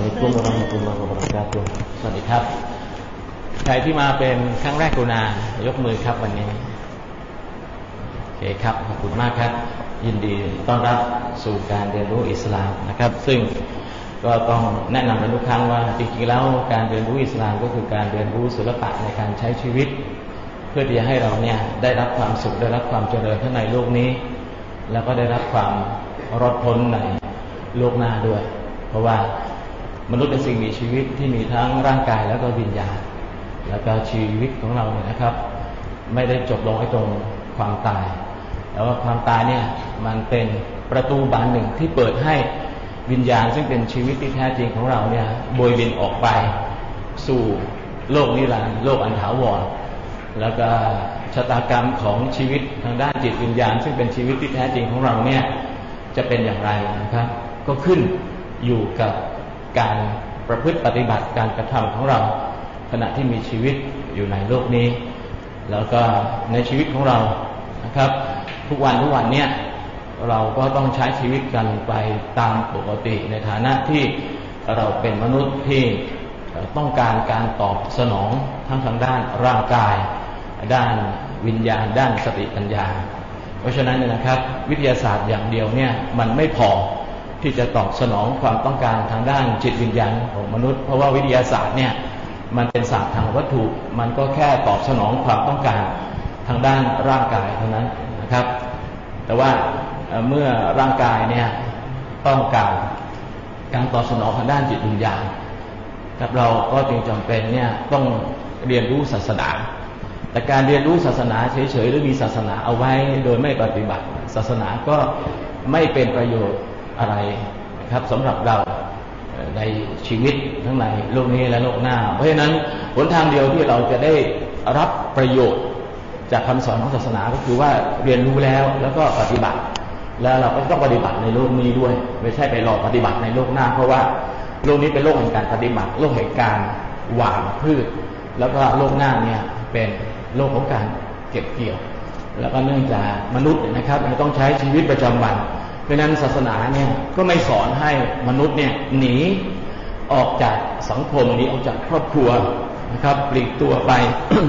Assalamualaikum warahmatullahi wabarakatuh สวัสดีครับ ใครที่มาเป็นครั้งแรกกุณายกมือครับวันนี้โอเคครับขอบคุณมากครับ ยินดีต้อนรับสู่การเรียนรู้อิสลามนะครับ ซึ่งก็ต้องแนะนำในทุกครั้งว่าจริงๆแล้วการเรียนรู้อิสลามก็คือการเรียนรู้ศิลปะในการใช้ชีวิต เพื่อที่จะให้เราเนี่ยได้รับความสุขได้รับความเจริญข้างในโลกนี้ แล้วก็ได้รับความรอดพ้นในโลกหน้าด้วย เพราะว่า มนุษย์เป็นสิ่งมีชีวิตที่มีทั้งร่างกายแล้วก็วิญญาณ แล้วก็ชีวิตของเราเนี่ยนะครับ ไม่ได้จบลงไอ้ตรงความตายแต่ว่าความตายเนี่ยมันเป็นประตูบานหนึ่งที่เปิดให้วิญญาณ ซึ่งเป็นชีวิตที่แท้จริงของเราเนี่ยโบยบินออกไปสู่โลกนิรันดร์โลกอันถาวรแล้วก็ชะตากรรมของชีวิตทางด้านจิตวิญญาณ ซึ่งเป็นชีวิตที่แท้จริงของเราเนี่ยจะเป็นอย่างไรนะครับ ก็ขึ้นอยู่กับ การประพฤติปฏิบัติการกระทำของเรา ขณะที่มีชีวิตอยู่ในโลกนี้ แล้วก็ในชีวิตของเรานะครับ ทุกวันทุกวันเนี่ยเราก็ต้องใช้ชีวิตกันไปตามปกติในฐานะที่เราเป็นมนุษย์ที่ต้องการการตอบสนองทั้งทางด้านร่างกาย ด้านวิญญาณ ด้านสติปัญญา เพราะฉะนั้นเนี่ยนะครับ วิทยาศาสตร์อย่างเดียวเนี่ยมันไม่พอ ที่จะตอบสนองความต้องการทางด้านจิตวิญญาณของมนุษย์ เพราะว่าวิทยาศาสตร์เนี่ยมันเป็นศาสตร์ทางวัตถุ มันก็แค่ตอบสนองความต้องการทางด้านร่างกายเท่านั้นนะครับ แต่ว่าเมื่อร่างกายเนี่ยต้องการการตอบสนองทางด้านจิตวิญญาณกับเราก็จึงจำเป็นเนี่ยต้องเรียนรู้ศาสนา แต่การเรียนรู้ศาสนาเฉยๆหรือมีศาสนาเอาไว้โดยไม่ปฏิบัติ ศาสนาก็ไม่เป็นประโยชน์ อะไรครับสำหรับเราในชีวิตทั้งในโลกนี้และโลกหน้า เพราะฉะนั้นหนทางเดียวที่เราจะได้รับประโยชน์ จากคำสอนของศาสนาก็คือว่าเรียนรู้แล้วแล้วก็ปฏิบัติ แล้วเราก็ต้องปฏิบัติในโลกนี้ด้วย ไม่ใช่ไปรอปฏิบัติในโลกหน้า เพราะว่าโลกนี้เป็นโลกแห่งการปฏิบัติ โลกแห่งการหว่านพืช แล้วก็โลกหน้าเนี่ยเป็นโลกของการเก็บเกี่ยว แล้วก็เนื่องจากมนุษย์นะครับต้องใช้ชีวิตประจำวัน ราะนั้นศาสนาเนี่ยก็ไม่สอนให้มนุษย์เนี่ยหนีออกจากสังคมหนีออกจากครอบครัวนะครับปลีกตัวไป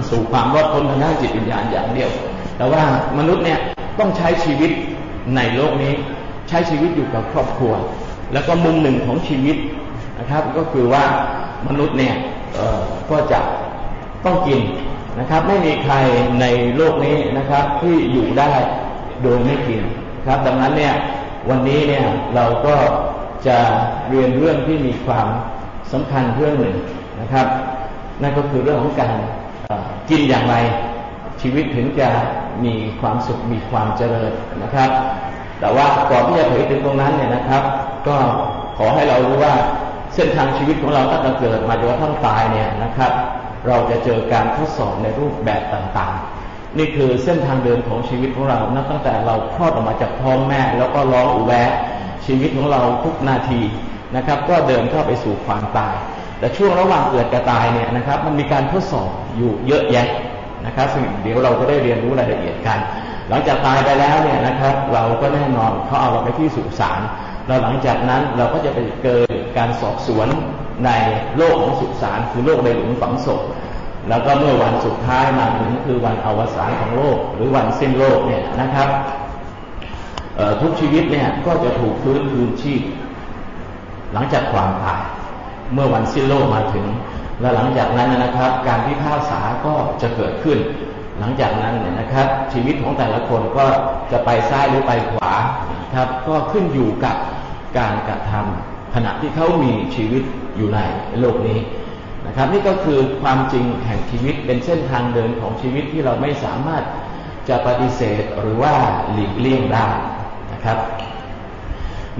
สู่ความรอดพ้นทางด้านจิตวิญญาณอย่างเดียว แต่ว่ามนุษย์เนี่ยต้องใช้ชีวิตในโลกนี้ ใช้ชีวิตอยู่กับครอบครัว แล้วก็มุมหนึ่งของชีวิตนะครับ ก็คือว่ามนุษย์เนี่ยก็จะต้องกินนะครับ ไม่มีใครในโลกนี้นะครับที่อยู่ได้โดยไม่กินครับ ดังนั้นเนี่ย วันนี้เนี่ยเราก็จะเรียนเรื่องที่มีความสำคัญเรื่องหนึ่งนะครับ นั่นก็คือเรื่องของการกินอย่างไร ชีวิตถึงจะมีความสุขมีความเจริญนะครับ แต่ว่าก่อนที่จะถึงตรงนั้นเนี่ยนะครับ ก็ขอให้เรารู้ว่าเส้นทางชีวิตของเราตั้งแต่เกิดมาจนกระทั่งตายเนี่ยนะครับ เราจะเจอการทดสอบในรูปแบบต่าง นี่คือเส้นทางเดินของชีวิตของเรานับตั้งแต่เราคลอดออกมาจากท้องแม่ แล้วก็ร้องอุแวะชีวิตของเราทุกนาทีนะครับ ก็เดินเข้าไปสู่ความตาย แต่ช่วงระหว่างเกิดกับตายเนี่ยนะครับ มันมีการทดสอบอยู่เยอะแยะนะครับซึ่งเดี๋ยวเราก็ได้เรียนรู้รายละเอียดกัน หลังจากตายไปแล้วเนี่ยนะครับ เราก็แน่นอนเขาเอาเราไปที่สุสานแล้วหลังจากนั้นเราก็จะไปเกิดการสอบสวนในโลกของสุสานคือโลกในหลุมฝังศพ แล้วก็เมื่อวันสุดท้ายมาถึงคือวันอวสานของโลก หรือวันสิ้นโลกเนี่ยนะครับทุกชีวิตเนี่ยก็จะถูกฟื้นคืนชีพ หลังจากความตาย เมื่อวันสิ้นโลกมาถึง และหลังจากนั้นนะครับ การพิพากษาก็จะเกิดขึ้น หลังจากนั้นเนี่ยนะครับ ชีวิตของแต่ละคนก็จะไปซ้ายหรือไปขวาครับ ก็ขึ้นอยู่กับการกระทำขณะที่เขามีชีวิตอยู่ในโลกนี้ นะครับ นี่ก็คือความจริงแห่งชีวิตเป็นเส้นทางเดินของชีวิตที่เราไม่สามารถจะปฏิเสธหรือว่าหลีกเลี่ยงได้นะครับ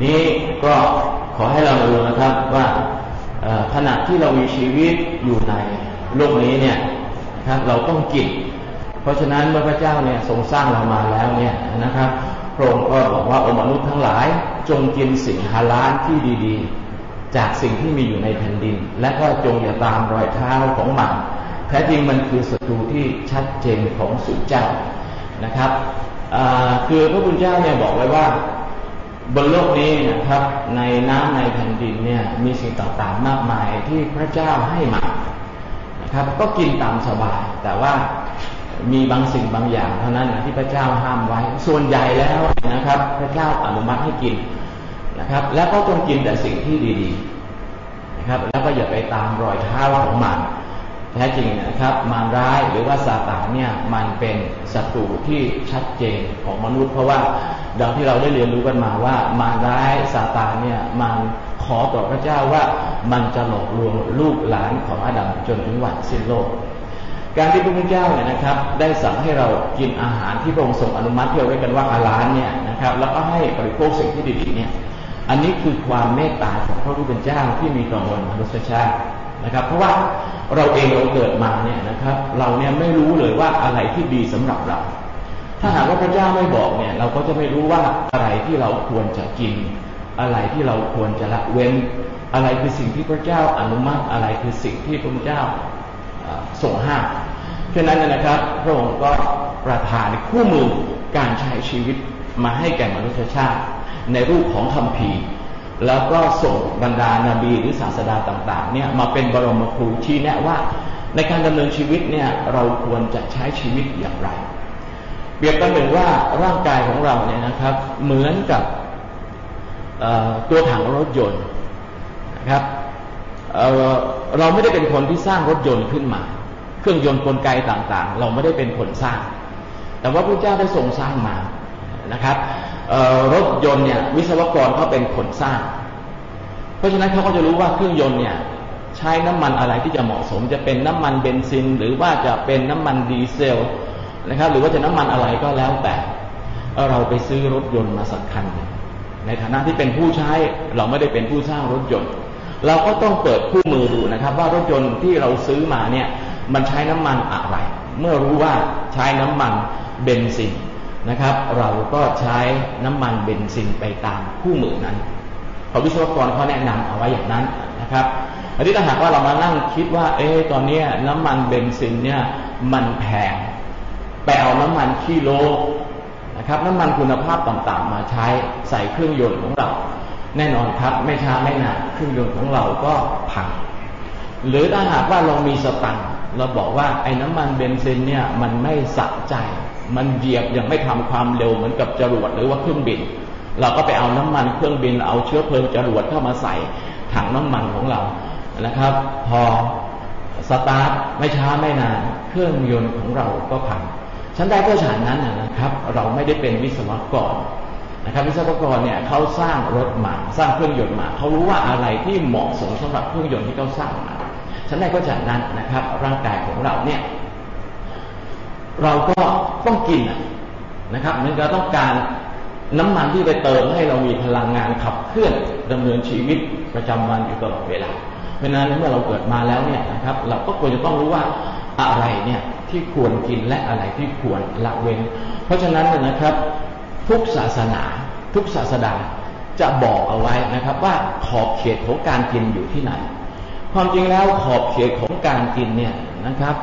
นี้ก็ขอให้เราดูนะครับว่าขณะที่เรามีชีวิตอยู่ในโลกนี้เนี่ยครับเราต้องกินเพราะฉะนั้นเมื่อพระเจ้าเนี่ยทรงสร้างเรามาแล้วเนี่ยนะครับพระองค์ก็บอกว่าอมนุษย์ทั้งหลายจงกินสิ่งฮาลาลที่ดี ๆ จากสิ่งที่มีอยู่ในแผ่นดิน และก็จงอย่าตามรอยเท้าของมันแท้จริงมันคือศัตรูที่ชัดเจนของสุเจ้านะครับคือพระพุทธเจ้าเนี่ยบอกไว้ว่าบนโลกนี้นะครับในน้ำในแผ่นดินเนี่ยมีสิ่งต่างๆมากมายที่พระเจ้าให้มานะครับก็กินตามสบาย แต่ว่ามีบางสิ่งบางอย่างเท่านั้นที่พระเจ้าห้ามไว้ ส่วนใหญ่แล้วนะครับ พระเจ้าอนุมัติให้กิน นะครับ แล้วก็ต้องกินแต่สิ่งที่ดีๆนะครับ แล้วก็อย่าไปตามรอยเท้าของมันแท้จริงนะครับมารร้ายหรือว่าซาตานเนี่ยมันเป็นศัตรูที่ชัดเจนของมนุษย์ เพราะว่าดังที่เราได้เรียนรู้กันมาว่ามารร้ายซาตานเนี่ยมันขอต่อพระเจ้าว่ามันจะหลอกลวงลูกหลานของอาดัมจนถึงวันสิ้นโลก การที่พระพุทธเจ้าเนี่ยนะครับ ได้สั่งให้เรากินอาหารที่พระองค์ทรงอนุมัติที่เราเรียกกันว่าอาลานเนี่ยนะครับแล้วก็ให้บริโภคสิ่งที่ดีๆเนี่ย อันนี้คือความเมตตาของพระผู้เป็นเจ้าที่มีต่อมวลมนุษยชาตินะครับ เพราะว่าเราเองเราเกิดมาเนี่ยนะครับ เราเนี่ยไม่รู้เลยว่าอะไรที่ดีสำหรับเรา ถ้าหากว่าพระเจ้าไม่บอกเนี่ยเราก็จะไม่รู้ว่าอะไรที่เราควรจะกิน อะไรที่เราควรจะละเว้น อะไรคือสิ่งที่พระเจ้าอนุมัติอะไรคือสิ่งที่พระเจ้าส่งห้ามฉะนั้นนะครับ พระองค์ก็ประทานคู่มือการใช้ชีวิตมาให้แก่มนุษยชาติ ในรูปของคำพีแล้วก็ส่งบรรดานาบีหรือศาสดาต่างๆเนี่ยมาเป็นบรมครูชี้แนะว่า ในการดำเนินชีวิตเนี่ยเราควรจะใช้ชีวิตอย่างไร เปรียบกันเหมือนว่าร่างกายของเราเนี่ยนะครับ เหมือนกับตัวถังรถยนต์นะครับเเราไม่ได้เป็นคนที่สร้างรถยนต์ขึ้นมา เครื่องยนต์กลไกต่างๆ เราไม่ได้เป็นคนสร้าง แต่ว่าพระเจ้าได้ทรงสร้างมานะครับ รถยนต์เนี่ยวิศวกรเขาเป็นคนสร้าง เพราะฉะนั้นเขาก็จะรู้ว่าเครื่องยนต์เนี่ยใช้น้ำมันอะไรที่จะเหมาะสม จะเป็นน้ำมันเบนซิน หรือว่าจะเป็นน้ำมันดีเซลนะครับ หรือว่าจะน้ำมันอะไรก็แล้วแต่เราไปซื้อรถยนต์มาสักคัน ในฐานะที่เป็นผู้ใช้เราไม่ได้เป็นผู้สร้างรถยนต์ เราก็ต้องเปิดคู่มือดูนะครับ ว่ารถยนต์ที่เราซื้อมาเนี่ยมันใช้น้ำมันอะไร เมื่อรู้ว่าใช้น้ำมันเบนซิน นะครับ เราก็ใช้น้ำมันเบนซินไปตามคู่มือนั้นพอวิศวกรเขาแนะนำเอาไว้อย่างนั้นนะครับอันนี้ถ้าหากว่าเรามานั่งคิดว่า เอ๊ตอนนี้น้ำมันเบนซินเนี่ยมันแพงไปเอาน้ำมันคีโลนะครับ น้ำมันคุณภาพต่างๆ มาใช้ใส่เครื่องยนต์ของเรา แน่นอนครับ ไม่ช้าไม่นานเครื่องยนต์ของเราก็พัง หรือถ้าหากว่าเรามีสตังเราบอกว่าไอ้น้ำมันเบนซินเนี่ยมันไม่สะใจ มันเหยียบยังไม่ทำความเร็วเหมือนกับจรวดหรือว่าเครื่องบิน เราก็ไปเอาน้ำมันเครื่องบินเอาเชื้อเพลิงจรวดเข้ามาใส่ถังน้ำมันของเรานะครับ พอสตาร์ทไม่ช้าไม่นานเครื่องยนต์ของเราก็พังฉันได้ก็ฉันนั้นนะครับ เราไม่ได้เป็นวิศวกรนะครับวิศวกรเนี่ยเขาสร้างรถมาสร้างเครื่องยนต์มาเขารู้ว่าอะไรที่เหมาะสมสำหรับเครื่องยนต์ที่เขาสร้างมาฉันได้ก็ฉันนั้นนะครับ ร่างกายของเราเนี่ย เราก็ต้องกินนะครับมันก็ต้องการน้ำมันที่ไปเติมให้เรามีพลังงานขับเคลื่อนดำเนินชีวิตประจำวันอยู่ตลอดเวลา เพราะฉะนั้นเมื่อเราเกิดมาแล้วเนี่ยนะครับ เราก็ควรจะต้องรู้ว่าอะไรเนี่ยที่ควรกินและอะไรที่ควรละเว้น เพราะฉะนั้นนะครับ ทุกศาสนาทุกศาสดาจะบอกเอาไว้นะครับ ว่าขอบเขตของการกินอยู่ที่ไหน ความจริงแล้วขอบเขตของการกินเนี่ยนะครับ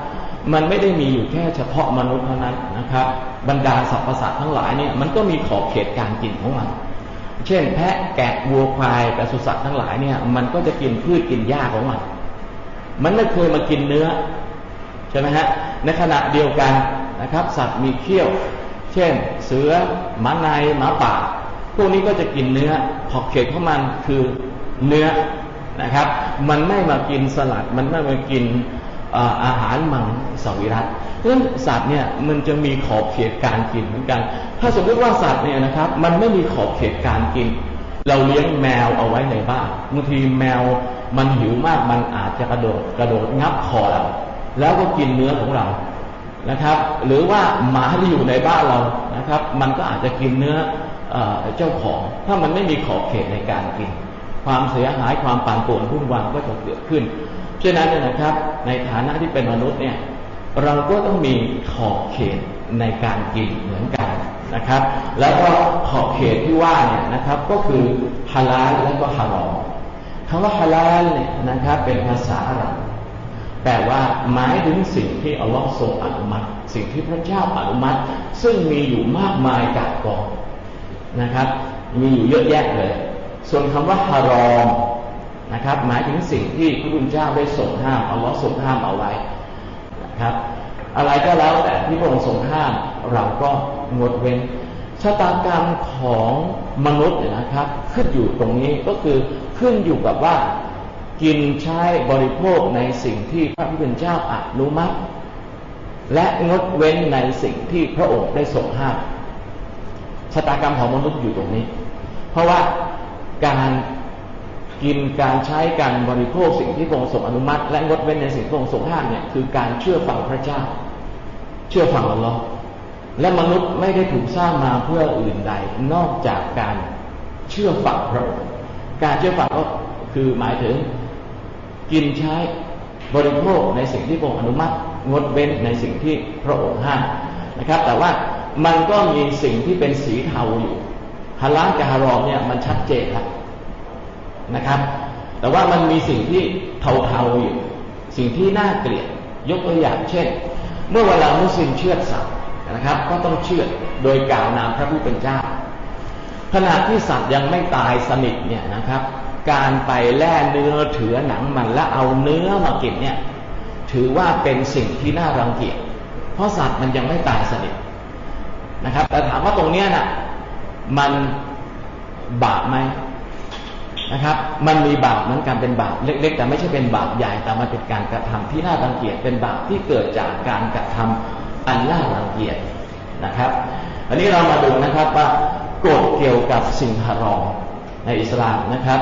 มันไม่ได้มีอยู่แค่เฉพาะมนุษย์เท่านั้นนะครับ บรรดาสรรพสัตว์ทั้งหลายเนี่ยมันก็มีขอบเขตการกินของมัน เช่น แพะแกะวัวควายปศุสัตว์ทั้งหลายเนี่ย มันก็จะกินพืชกินหญ้าของมัน มันไม่เคยมากินเนื้อใช่ไหมฮะในขณะเดียวกันนะครับ สัตว์มีเขี้ยว เช่น เสือหมาในหมาป่า พวกนี้ก็จะกินเนื้อขอบเขตของมันคือเนื้อนะครับ มันไม่มากินสลัด มันไม่มากิน อาหารมังสวิรัตเพราะฉะนั้นสัตว์เนี่ยมันจะมีขอบเขตการกินเหมือนกัน ถ้าสมมติว่าสัตว์เนี่ยนะครับมันไม่มีขอบเขตการกิน เราเลี้ยงแมวเอาไว้ในบ้านบางทีแมวมันหิวมากมันอาจจะกระโดดกระโดดงับคอเรา แล้วก็กินเนื้อของเรานะครับ หรือว่าหมาที่อยู่ในบ้านเรานะครับ มันก็อาจจะกินเนื้อเจ้าของ ถ้ามันไม่มีขอบเขตในการกิน ความเสียหายความปั่นป่วนรุ่นวันก็จะเกิดขึ้น ฉะนั้นนะครับ ในฐานะที่เป็นมนุษย์เนี่ยเราก็ต้องมีขอบเขตในการกินเหมือนกันนะครับ แล้วก็ขอบเขตที่ว่าเนี่ยนะครับก็คือฮาลาลและก็ฮารอมคำว่าฮาลาลเนี่ยนะครับเป็นภาษาอาหรับแปลว่าหมายถึงสิ่งที่อัลลอฮ์ทรงอนุมัติ สิ่งที่พระเจ้าอนุมัติ ซึ่งมีอยู่มากมายกับกองนะครับ มีอยู่เยอะแยะเลย ส่วนคำว่าฮารอม นะครับ หมายถึงสิ่งที่พระพุทธเจ้าได้ทรงห้ามอัลลอฮ์ทรงห้ามเอาไว้นะครับ อะไรก็แล้วแต่ที่พระองค์ทรงห้ามเราก็งดเว้นชะตากรรมของมนุษย์เนี่ยนะครับ ขึ้นอยู่ตรงนี้ก็คือขึ้นอยู่กับว่ากินใช้บริโภคในสิ่งที่พระผู้เป็นเจ้าอนุมัติ และงดเว้นในสิ่งที่พระองค์ได้ทรงห้ามชะตากรรมของมนุษย์อยู่ตรงนี้ เพราะว่าการ กินการใช้การบริโภคสิ่งที่พระองค์ทรงอนุมัติ และงดเว้นในสิ่งที่พระองค์ทรงห้ามเนี่ยคือการเชื่อฟังพระเจ้า เชื่อฟังอัลลอฮ์และมนุษย์ไม่ได้ถูกสร้างมาเพื่ออื่นใด นอกจากการเชื่อฟังพระองค์การเชื่อฟังก็คือหมายถึงกินใช้บริโภคในสิ่งที่พระองค์อนุมัติ งดเว้นในสิ่งที่พระองค์ห้ามนะครับ แต่ว่ามันก็มีสิ่งที่เป็นสีเทาอยู่ฮาลาลกับฮารอมเนี่ยมันชัดเจนแล้ว นะครับ แต่ว่ามันมีสิ่งที่เทาๆอยู่ สิ่งที่น่าเกลียด ยกตัวอย่างเช่น เมื่อเวลามุสลิมเชื่อสัตว์นะครับ ก็ต้องเชื่อโดยกล่าวนามพระผู้เป็นเจ้าขณะที่สัตว์ยังไม่ตายสนิทเนี่ยนะครับ การไปแล่เนื้อเถือหนังมันแล้วเอาเนื้อมากินเนี่ยถือว่าเป็นสิ่งที่น่ารังเกียจ เพราะสัตว์มันยังไม่ตายสนิทนะครับ แต่ถามว่าตรงเนี้ยนะ่ะมันบาปไหม นะครับ มันมีบาปเหมือนกันเป็นบาปเล็ก ๆ แต่ไม่ใช่เป็นบาปใหญ่แต่มันเป็นการกระทำที่น่ารังเกียจเป็นบาปที่เกิดจากการกระทำอันน่ารังเกียจนะครับอันนี้เรามาดูนะครับว่ากฎเกี่ยวกับสิ่งฮารอมในอิสลามนะครับ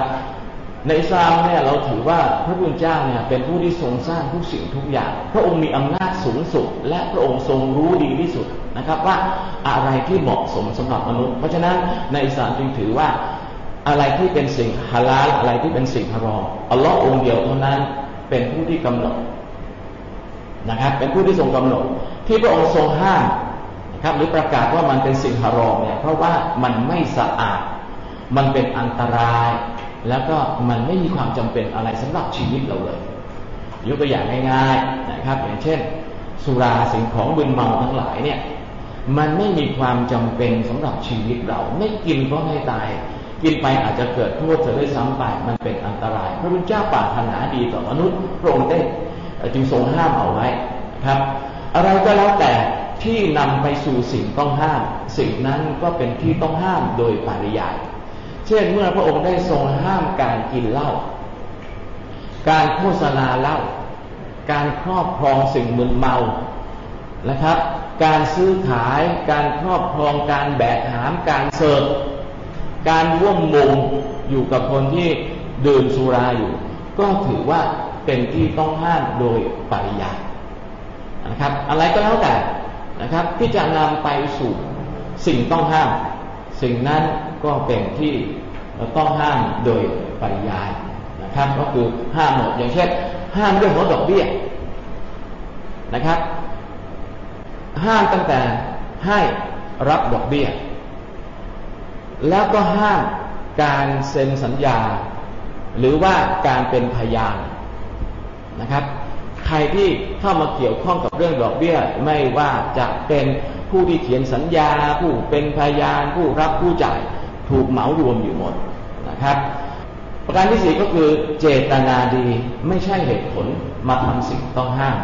ในอิสลามเนี่ยเราถือว่าพระพุทธเจ้าเนี่ยเป็นผู้ที่ทรงสร้างทุกสิ่งทุกอย่าง พระองค์มีอำนาจสูงสุด และพระองค์ทรงรู้ดีที่สุดนะครับว่าอะไรที่เหมาะสมสำหรับมนุษย์ เพราะฉะนั้นในอิสลามจึงถือว่า อะไรที่เป็นสิ่งฮาลาลอะไรที่เป็นสิ่งฮารอมอัลลอฮ์องเดียวเท่านั้นเป็นผู้ที่กำหนดนะครับ เป็นผู้ที่ทรงกำหนด ที่พระองค์ทรงห้ามนะครับ หรือประกาศว่ามันเป็นสิ่งฮารอมเนี่ยเพราะว่ามันไม่สะอาด มันเป็นอันตราย แล้วก็มันไม่มีความจำเป็นอะไรสำหรับชีวิตเราเลยยกตัวอย่างง่ายๆนะครับ อย่างเช่น สุราสิ่งของบึนเมาทั้งหลายเนี่ยมันไม่มีความจำเป็นสำหรับชีวิตเรา ไม่กินก็ไม่ตาย กินไปอาจจะเกิดโทษเธอได้ซ้ำไปมันเป็นอันตราย พระพุทธเจ้าปรารถนาดีต่อมนุษย์พระองค์ได้จึงทรงห้ามเอาไว้ครับ อะไรก็แล้วแต่ที่นำไปสู่สิ่งต้องห้าม สิ่งนั้นก็เป็นที่ต้องห้ามโดยปริยาย เช่นเมื่อพระองค์ได้ทรงห้ามการกินเหล้าการโฆษณาเหล้าการครอบครองสิ่งมึนเมานะครับ การซื้อขาย การครอบครองการแบกหามการเสิร์ฟ การร่วมมุงอยู่กับคนที่ดื่มสุราอยู่ ก็ถือว่าเป็นที่ต้องห้ามโดยปริยายนะครับ อะไรก็แล้วแต่นะครับ ที่จะนำไปสู่สิ่งต้องห้าม สิ่งนั้นก็เป็นที่ต้องห้ามโดยปริยายนะครับ ก็คือห้ามหมดอย่างเช่นห้ามเรื่องของดอกเบี้ยนะครับ ห้ามตั้งแต่ให้รับดอกเบี้ย แล้วก็ห้ามการเซ็นสัญญา หรือว่าการเป็นพยานนะครับ ใครที่เข้ามาเกี่ยวข้องกับเรื่องดอกเบี้ย ไม่ว่าจะเป็นผู้ที่เขียนสัญญา ผู้เป็นพยาน ผู้รับผู้จ่ายถูกเหมารวมอยู่หมดนะครับ ประการที่สี่ก็คือเจตนาดีไม่ใช่เหตุผลมาทำสิ่งต้องห้าม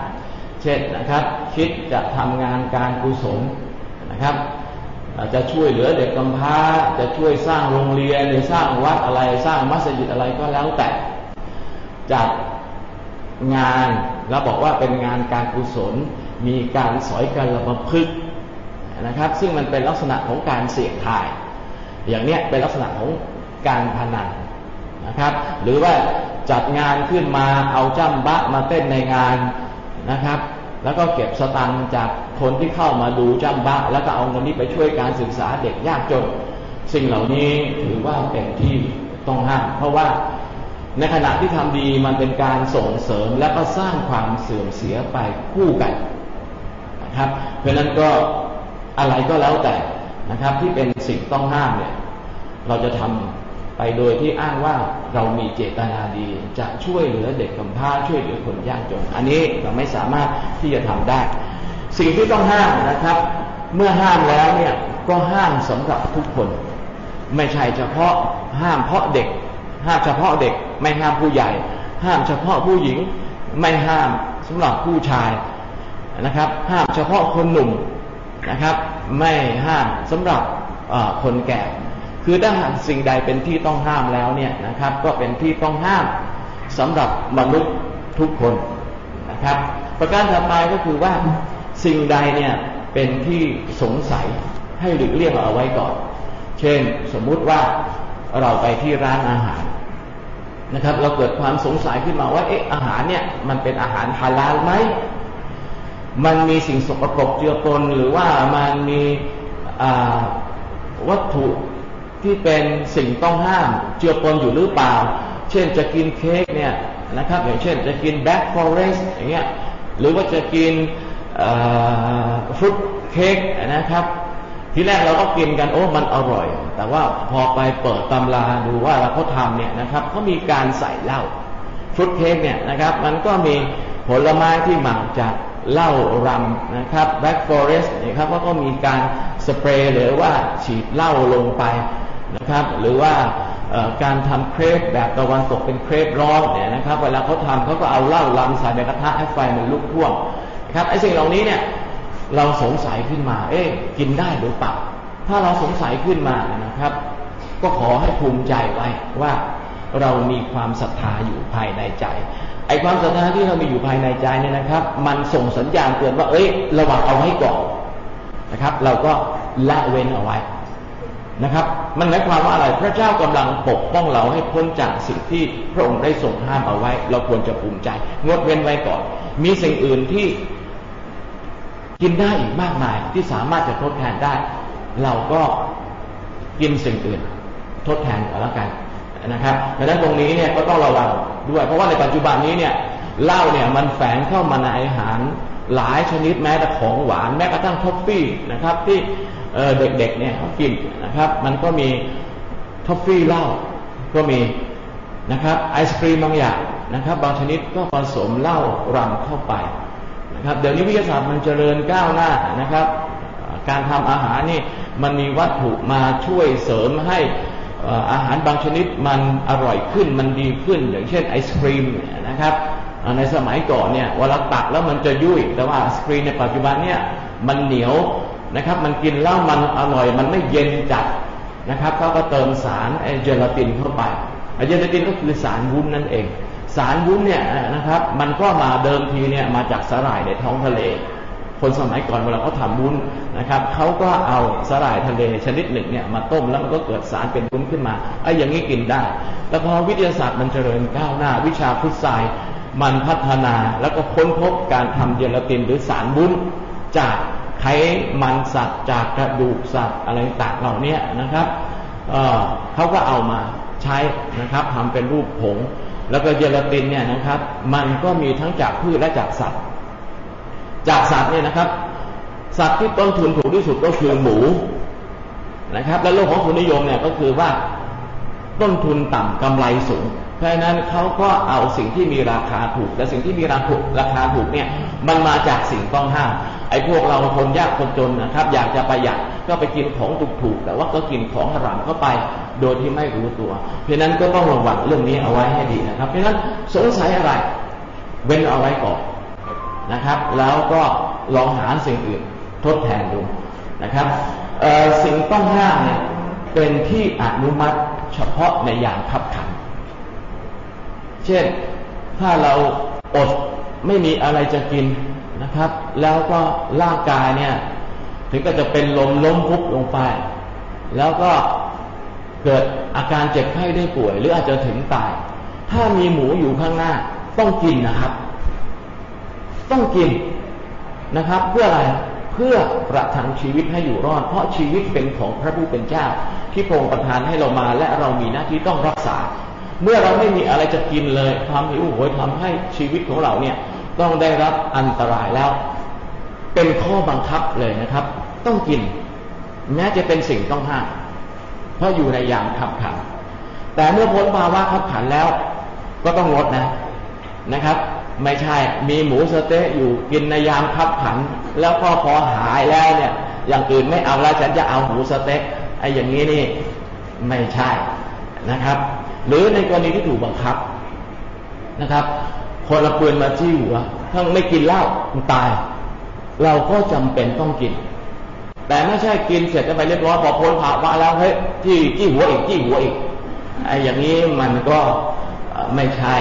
เช่นนะครับ คิดจะทำงานการกุศลนะครับ อาจจะช่วยเหลือเด็กกำพร้าจะช่วยสร้างโรงเรียนหรือสร้างวัดอะไร สร้างมัสยิดอะไรก็แล้วแต่จัดงานแล้วบอกว่าเป็นงานการกุศล มีการสอยกันระบพึกนะครับ ซึ่งมันเป็นลักษณะของการเสี่ยงทาย อย่างเนี้ยเป็นลักษณะของการพนันนะครับ หรือว่าจัดงานขึ้นมาเอาจ้ำบะมาเต้นในงานนะครับ แล้วก็เก็บสตังจาก คนที่เข้ามาดูจ้ำบ้าแล้วก็เอาเงินนี้ไปช่วยการศึกษาเด็กยากจน สิ่งเหล่านี้ถือว่าเป็นที่ต้องห้ามเพราะว่าในขณะที่ทำดีมันเป็นการส่งเสริมและก็สร้างความเสื่อมเสียไปคู่กันนะครับ เพราะนั้นก็อะไรก็แล้วแต่นะครับที่เป็นสิ่งต้องห้ามเนี่ยเราจะทำไปโดยที่อ้างว่าเรามีเจตนาดี จะช่วยเหลือเด็กกำพร้าช่วยเหลือคนยากจน อันนี้เราไม่สามารถที่จะทำได้ สิ่งที่ต้องห้ามนะครับ เมื่อห้ามแล้วเนี่ยก็ห้ามสำหรับทุกคน ไม่ใช่เฉพาะห้ามเพาะเด็ก ห้ามเฉพาะเด็ก ไม่ห้ามผู้ใหญ่ ห้ามเฉพาะผู้หญิง ไม่ห้ามสำหรับผู้ชายนะครับ ห้ามเฉพาะคนหนุ่มนะครับ ไม่ห้ามสำหรับคนแก่ คือถ้าหากสิ่งใดเป็นที่ต้องห้ามแล้วเนี่ยนะครับ ก็เป็นที่ต้องห้ามสำหรับมนุษย์ทุกคนนะครับ ประการถัดมาก็คือว่า สิ่งใดเนี่ยเป็นที่สงสัยให้หลีกเลี่ยงเอาไว้ก่อน เช่นสมมุติว่าเราไปที่ร้านอาหารนะครับ เราเกิดความสงสัยขึ้นมาว่าเอ๊ะอาหารเนี่ยมันเป็นอาหารฮาลาลไหมมันมีสิ่งสกปรกเจือปนหรือว่ามันมีวัตถุที่เป็นสิ่งต้องห้ามเจือปนอยู่หรือเปล่า เช่นจะกินเค้กเนี่ยนะครับอย่างเช่นจะกินแบล็กฟอเรสต์อย่างเงี้ยหรือว่าจะกิน fruit cake นะครับ ทีแรกเราก็กินกันโอ้มันอร่อย แต่ว่าพอไปเปิดตำราดูว่าเขาทำเนี่ยนะครับเขามีการใส่เหล้า fruit cake เนี่ยนะครับ มันก็มีผลไม้ที่หมักจากเหล้ารัมนะครับ Black Forest นะครับก็มีการสเปรย์หรือว่าฉีดเหล้าลงไปนะครับ หรือว่าการทำเครปแบบตะวันตกเป็นเครปร้อนเนี่ยนะครับ เวลาเขาทำเขาก็เอาเหล้ารัมใส่ในกระทะให้ไฟมันลุกท่วม ครับไอ้สิ่งเหล่านี้เนี่ย เราสงสัยขึ้นมา เอ๊ะกินได้หรือเปล่าถ้าเราสงสัยขึ้นมานะครับ ก็ขอให้ภูมิใจไว้ว่าเรามีความศรัทธาอยู่ภายในใจไอ้ความศรัทธาที่เรามีอยู่ภายในใจเนี่ยนะครับ มันส่งสัญญาณเตือนว่า เอ้ย ระวังเอาไว้ก่อนนะครับ เราก็ละเว้นเอาไว้นะครับ มันหมายความว่าอะไรพระเจ้ากำลังปกป้องเราให้พ้นจากสิ่งที่พระองค์ได้ทรงห้ามเอาไว้ เราควรจะภูมิใจ งดเว้นไว้ก่อน มีสิ่งอื่นที่ กินได้อีกมากมายที่สามารถจะทดแทนได้ เราก็กินสิ่งอื่น ทดแทนก็แล้วกันนะครับดังนั้นตรงนี้เนี่ยก็ต้องระวังด้วย เพราะว่าในปัจจุบันนี้เนี่ยเหล้าเนี่ยมันแฝงเข้ามาในอาหารหลายชนิดแม้แต่ของหวานแม้กระทั่งท็อฟฟี่นะครับ ที่เด็กๆเนี่ยเขากินนะครับ มันก็มีท็อฟฟี่เหล้าก็มีนะครับไอศครีมบางอย่างนะครับ บางชนิดก็ผสมเหล้ารำเข้าไป นะครับเดี๋ยวนี้วิทยาศาสตร์มันเจริญก้าวหน้านะครับ การทำอาหารนี่มันมีวัตถุมาช่วยเสริมให้อาหารบางชนิดมันอร่อยขึ้นมันดีขึ้น อย่างเช่นไอศครีมนะครับในสมัยก่อนเนี่ยเวลาตักแล้วมันจะยุ่ย แต่ว่าไอศครีมในปัจจุบันเนี่ยมันเหนียวนะครับ มันกินแล้วมันอร่อย มันไม่เย็นจัดนะครับเขาก็เติมสารไอเจลาตินเข้าไปไอเจลาตินก็คือสารวุ้นนั่นเอง สารวุ้นเนี่ยนะครับ มันก็มาเดิมทีเนี่ยมาจากสาหร่ายในท้องทะเล คนสมัยก่อนเวลาเขาทำวุ้นนะครับเขาก็เอาสาหร่ายทะเลชนิดหนึ่งเนี่ยมาต้มแล้วมันก็เกิดสารเป็นวุ้นขึ้นมาไอ้อย่างนี้กินได้แต่พอวิทยาศาสตร์มันเจริญก้าวหน้า วิชาพุทธศาสตร์มันพัฒนาแล้วก็ค้นพบการทำเจลาตินหรือสารวุ้นจากไขมันสัตว์จากกระดูกสัตว์อะไรต่างเหล่านี้นะครับเเขาก็เอามาใช้นะครับทำเป็นรูปผง แล้วก็เจลาตินเนี่ยนะครับ มันก็มีทั้งจากพืชและจากสัตว์ จากสัตว์เนี่ยนะครับ สัตว์ที่ต้นทุนถูกที่สุดก็คือหมูนะครับ และโลกของทุนนิยมเนี่ยก็คือว่าต้นทุนต่ำกำไรสูง เพราะฉะนั้นเขาก็เอาสิ่งที่มีราคาถูกและสิ่งที่มีราคาราคาถูกเนี่ยมันมาจากสิ่งต้องห้าม ไอ้พวกเราคนยากคนจนนะครับ อยากจะประหยัดก็ไปกินของถูกๆแต่ว่าก็กินของหรัมเข้าไป โดยที่ไม่รู้ตัว เพราะนั้นก็ต้องระวังเรื่องนี้เอาไว้ให้ดีนะครับ เพราะนั้นสงสัยอะไร เว้นเอาไว้ก่อนนะครับ แล้วก็ลองหาสิ่งอื่นทดแทนดูนะครับสิ่งต้องห้ามเนี่ยเป็นที่อนุมัติเฉพาะในอย่างขับขัน เช่นถ้าเราอดไม่มีอะไรจะกิน นะครับ แล้วก็ร่างกายเนี่ย ถึงก็จะเป็นลมล้มฟุบลงไป แล้วก็เกิดอาการเจ็บไข้ได้ป่วย หรืออาจจะถึงตาย ถ้ามีหมูอยู่ข้างหน้า ต้องกินนะครับ ต้องกินนะครับ เพื่ออะไรเพื่อประทังชีวิตให้อยู่รอด เพราะชีวิตเป็นของพระผู้เป็นเจ้า ที่พระองค์ประทานให้เรามา และเรามีหน้าที่ต้องรักษา เมื่อเราไม่มีอะไรจะกินเลย ความหิวโหยทำให้ชีวิตของเราเนี่ย ต้องได้รับอันตรายแล้ว เป็นข้อบังคับเลยนะครับ ต้องกิน แม้จะเป็นสิ่งต้องห้ามเพราะอยู่ในยามขับขัน แต่เมื่อพ้นภาวะขับขันแล้ว ก็ต้องลดนะนะครับ ไม่ใช่มีหมูสเต๊ะอยู่กินในยามขับขัน แล้วก็พอหายแล้วเนี่ย อย่างอื่นไม่เอาแล้วฉันจะเอาหมูสเต๊ะไอ้อย่างนี้นี่ไม่ใช่นะครับ หรือในกรณีที่ถูกบังคับนะครับ คนละปืนมาจี้หัวถ้าไม่กินเหล้ามันตาย เราก็จำเป็นต้องกิน แต่ไม่ใช่กินเสร็จจะไปเรียบร้อยพอพ้นภาวะแล้วเฮ้ยจี้จี้หัวอีกจี้หัวอีกไอ้อย่างนี้มันก็ไม่ใช่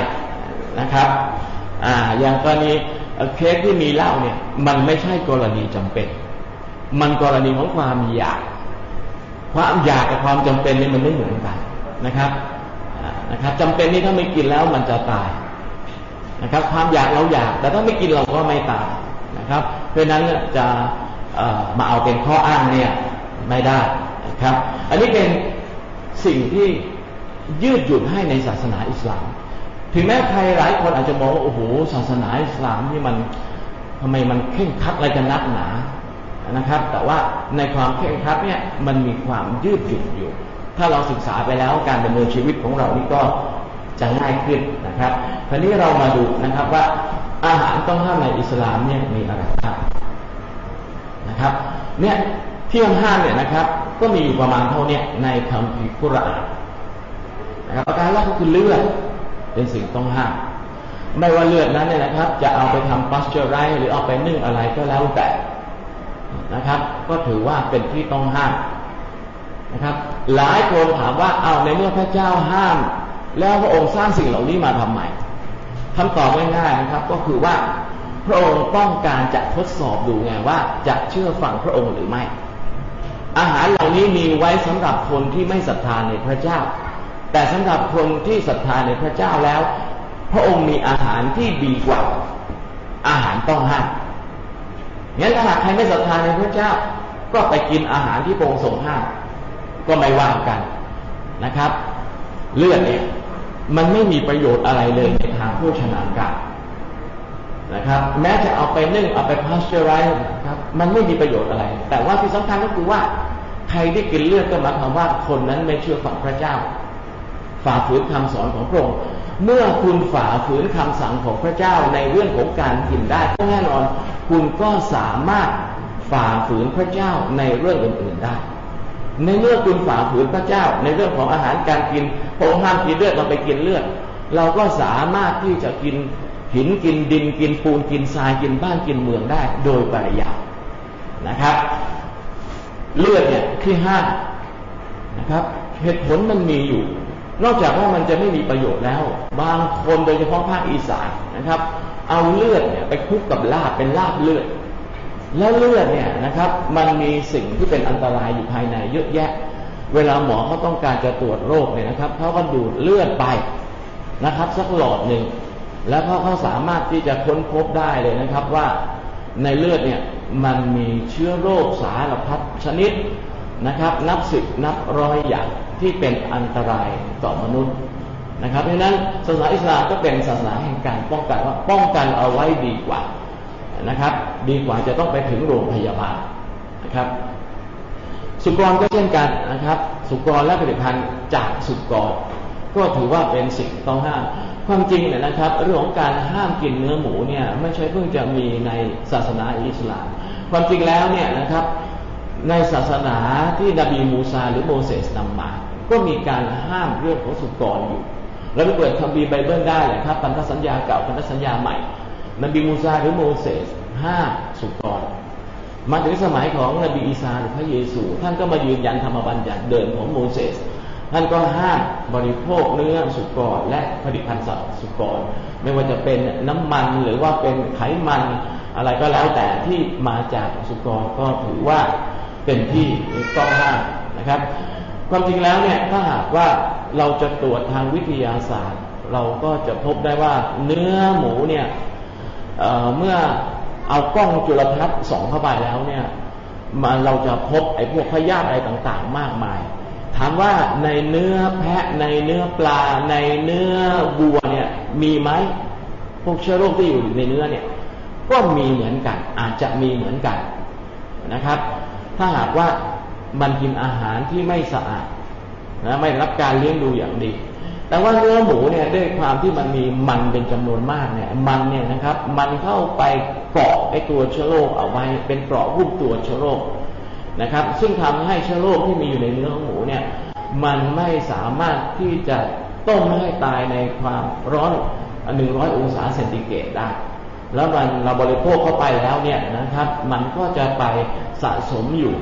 นะครับ อ่า อย่างกรณีเคสที่มีเหล้าเนี่ย มันไม่ใช่กรณีจำเป็น มันกรณีของความอยาก ความอยากกับความจำเป็นนี่มันไม่เหมือนกันนะครับ นะครับจำเป็นนี่ถ้าไม่กินแล้วมันจะตาย นะครับ ความอยากเราอยาก แต่ถ้าไม่กินเราก็ไม่ตายนะครับ เพราะนั้นจะมาเอาเป็นข้ออ้างเนี่ยไม่ได้นะครับ อันนี้เป็นสิ่งที่ยืดหยุ่นให้ในศาสนาอิสลาม ถึงแม้ใครหลายคนอาจจะมองว่าโอ้โหศาสนาอิสลามนี่มันทำไมมันเข่งคัดอะไรกันนักหนานะครับ แต่ว่าในความเข่งคัดเนี่ยมันมีความยืดหยุ่นอยู่ ถ้าเราศึกษาไปแล้วการดำเนินชีวิตของเรานี่ก็ จะง่ายขึ้นนะครับคราวนี้เรามาดูนะครับว่าอาหารต้องห้ามในอิสลามเนี่ยมีอะไรบ้างนะครับเนี่ยที่ห้ามเนี่ยนะครับ ก็มีอยู่ประมาณเท่านี้ในคัมภีร์กุรอานนะครับประการแรกก็คือเลือดเป็นสิ่งต้องห้ามไม่ว่าเลือดนั้นเนี่ยนะครับ จะเอาไปทำปัสเจอร์ไรหรือเอาไปนึ่งอะไรก็แล้วแต่นะครับ ก็ถือว่าเป็นที่ต้องห้ามนะครับ หลายคนถามว่าเอาในเมื่อพระเจ้าห้าม แล้วพระองค์สร้างสิ่งเหล่านี้มาทำไมคำตอบง่ายๆนะครับ ก็คือว่าพระองค์ต้องการจะทดสอบดูไงว่าจะเชื่อฟังพระองค์หรือไม่ อาหารเหล่านี้มีไว้สำหรับคนที่ไม่ศรัทธาในพระเจ้า แต่สำหรับคนที่ศรัทธาในพระเจ้าแล้ว พระองค์มีอาหารที่ดีกว่า อาหารต้องห้ามงั้นถ้าหากใครไม่ศรัทธาในพระเจ้า ก็ไปกินอาหารที่พระองค์ทรงห้ามก็ไม่ว่างกันนะครับ เลือดเนี่ย มันไม่มีประโยชน์อะไรเลยในทางโภชนาการนะครับ แม้จะเอาไปนึ่งเอาไปพาสเจอร์ไรส์นะครับ มันไม่มีประโยชน์อะไร แต่ว่าที่สำคัญก็คือว่าใครที่กินเลือดก็หมายความว่าคนนั้นไม่เชื่อฟังพระเจ้า ฝ่าฝืนคำสอนของพระองค์เมื่อคุณฝ่าฝืนคำสั่งของพระเจ้าในเรื่องของการกินได้ก็แน่นอน คุณก็สามารถฝ่าฝืนพระเจ้าในเรื่องอื่นๆได้ ในเมื่อคุณฝ่าฝืนพระเจ้า ในเรื่องของอาหารการกินพระองค์ห้ามกินเลือดเราไปกินเลือด เราก็สามารถที่จะกินหินกินดินกินปูนกินทรายกินบ้านกินเมืองได้โดยปริยายนะครับ เลือดเนี่ยที่ห้ามนะครับเหตุผลมันมีอยู่ นอกจากว่ามันจะไม่มีประโยชน์แล้ว บางคนโดยเฉพาะภาคอีสานนะครับ เอาเลือดเนี่ยไปคลุกกับลาบเป็นลาบเลือด แล้วเลือดเนี่ยนะครับ มันมีสิ่งที่เป็นอันตรายอยู่ภายในเยอะแยะ เวลาหมอเขาต้องการจะตรวจโรคเนี่ยนะครับเขาก็ดูดเลือดไปนะครับ สักหลอดหนึ่งแล้วเขาเขาสามารถที่จะค้นพบได้เลยนะครับว่าในเลือดเนี่ยมันมีเชื้อโรคสารพัดชนิดนะครับ นับสิบนับร้อยอย่างที่เป็นอันตรายต่อมนุษย์นะครับเพราะนั้นศาสนาอิสลามก็เป็นศาสนาแห่งการป้องกันว่าป้องกันเอาไว้ดีกว่า นะครับ ดีกว่าจะต้องไปถึงโรงพยาบาลนะครับ สุกรก็เช่นกันนะครับ สุกรและผลิตภัณฑ์จากสุกรก็ถือว่าเป็นสิ่งต้องห้าม ความจริงเนี่ยนะครับ เรื่องของการห้ามกินเนื้อหมูเนี่ยไม่ใช่เพิ่งจะมีในศาสนาอิสลาม ความจริงแล้วเนี่ยนะครับในศาสนาที่นบีมูซาหรือโมเสสนำมา ก็มีการห้ามเรื่องของสุกรอยู่เราไปเปิดคัมภีร์ไบเบิลได้เลยครับ พันธสัญญาเก่าพันธสัญญาใหม่ นบีมูซาหรือโมเสสห้าสุกร มาถึงสมัยของนบีอีสาหรือพระเยซู ท่านก็มายืนยันธรรมบัญญัติเดิมของโมเสสท่านก็ห้ามบริโภคเนื้อสุกรและผลิตภัณฑ์สัตว์สุกร ไม่ว่าจะเป็นน้ำมันหรือว่าเป็นไขมันอะไรก็แล้วแต่ที่มาจากสุกรก็ถือว่าเป็นที่ต้องห้ามนะครับ ความจริงแล้วเนี่ยถ้าหากว่าเราจะตรวจทางวิทยาศาสตร์ เราก็จะพบได้ว่าเนื้อหมูเนี่ย เเมื่อเอากล้องจุลทรรศน์ส่องเข้าไปแล้วเนี่ยมาเราจะพบไอ้พวกพยาธิอะไรต่างๆ มากมาย ถามว่าในเนื้อแพะในเนื้อปลา ในเนื้อวัวเนี่ยมีไหมพวกเชื้อโรคที่อยู่ในเนื้อเนี่ยก็มีเหมือนกัน อาจจะมีเหมือนกันนะครับ ถ้าหากว่ามันกินอาหารที่ไม่สะอาดนะไม่รับการเลี้ยงดูอย่างดี แต่ว่าเนื้อหมูเนี่ยด้วยความที่มันมีมันเป็นจำนวนมากเนี่ยมันเนี่ยนะครับ มันเข้าไปเกาะไอตัวเชื้อโรคเอาไว้เป็นเกราะหุ้มตัวเชื้อโรคนะครับ ซึ่งทำให้เชื้อโรคที่มีอยู่ในเนื้อของหมูเนี่ยมันไม่สามารถที่จะต้มให้ตายในความร้อนหนึ่งร้อยองศาเซนติเกรดได้ แล้วมันเราบริโภคเข้าไปแล้วเนี่ยนะครับ มันก็จะไปสะสมอยู่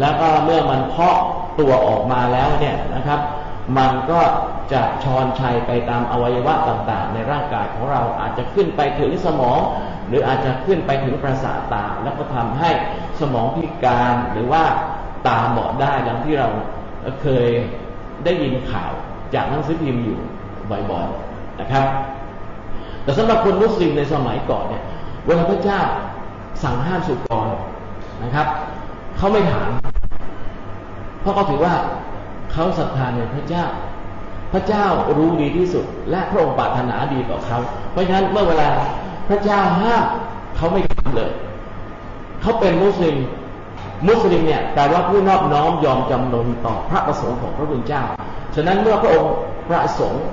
แล้วก็เมื่อมันเพาะตัวออกมาแล้วเนี่ยนะครับ มันก็ จะชอนชัยไปตามอวัยวะต่างๆ ในร่างกายของเราอาจจะขึ้นไปถึงสมอง หรืออาจจะขึ้นไปถึงประสาทตา แล้วก็ทำให้สมองพิการหรือว่าตาบอดได้ดังที่เราเคยได้ยินข่าวจากหนังสือพิมพ์อยู่บ่อยๆนะครับ แต่สำหรับคนมุสลิมในสมัยก่อนเนี่ยเวลาพระเจ้าสั่งห้ามสุกรนะครับเขาไม่ถาม เพราะเขาถือว่าเขาศรัทธาในพระเจ้า ระเจ้ารู้ดีที่สุด และพระองค์ปรารถนาดีต่อเขา เพราะฉะนั้นเมื่อเวลาพระเจ้าห้ามเขาไม่ทำเลย เขาเป็นมุสลิม มุสลิมเนี่ยแต่ว่าผู้นอบน้อมยอมจำนนต่อพระประสงค์ของพระพุทธเจ้า ฉะนั้นเมื่อพระองค์ประสงค์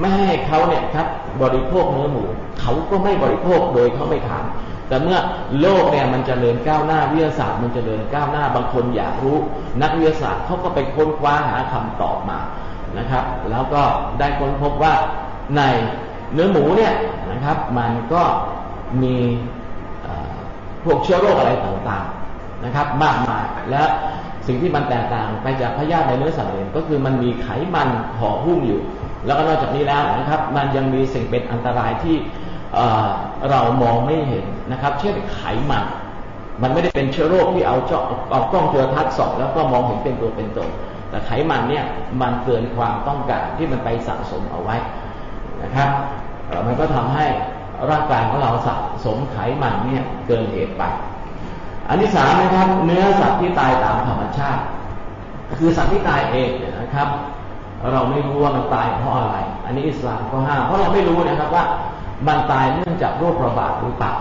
ไม่ให้เขาเนี่ยครับบริโภคเนื้อหมูเขาก็ไม่บริโภคโดยเขาไม่ถามแต่เมื่อโลกเนี่ยมันจเจริญก้าวหน้าวิทยาศาสตร์มันจเจริญก้าวหน้าบางคนอยากรู้ นักวิทยาศาสตร์เขาก็ไปค้นคว้าหาคำตอบมา นะครับ แล้วก็ได้ค้นพบว่าในเนื้อหมูเนี่ยนะครับ มันก็มีพวกเชื้อโรคอะไรต่างๆนะครับ มากมายและสิ่งที่มันแตกต่างไปจากพยาธิในเนื้อสัตว์ก็คือมันมีไขมันห่อหุ้มอยู่ แล้วก็นอกจากนี้แล้วนะครับ มันยังมีสิ่งเป็นอันตรายที่เรามองไม่เห็นนะครับ เช่นไขมัน มันไม่ได้เป็นเชื้อโรคที่เอาเจาะเอากล้องจุลทรรศน์ส่องแล้วก็มองเห็นเป็นตัวเป็นตน แต่ไขมันเนี่ยมันเกินความต้องการที่มันไปสะสมเอาไว้นะครับมันก็ทำให้ร่างกายของเราสะสมไขมันเนี่ยเกินเหตุไป อันที่สามนะครับ เนื้อสัตว์ที่ตายตามธรรมชาติ คือสัตว์ที่ตายเองเนี่ยนะครับ เราไม่รู้ว่ามันตายเพราะอะไร อันนี้อิสลามก็ห้ามเพราะเราไม่รู้นะครับว่ามันตายเนื่องจากโรคระบาดหรือเปล่า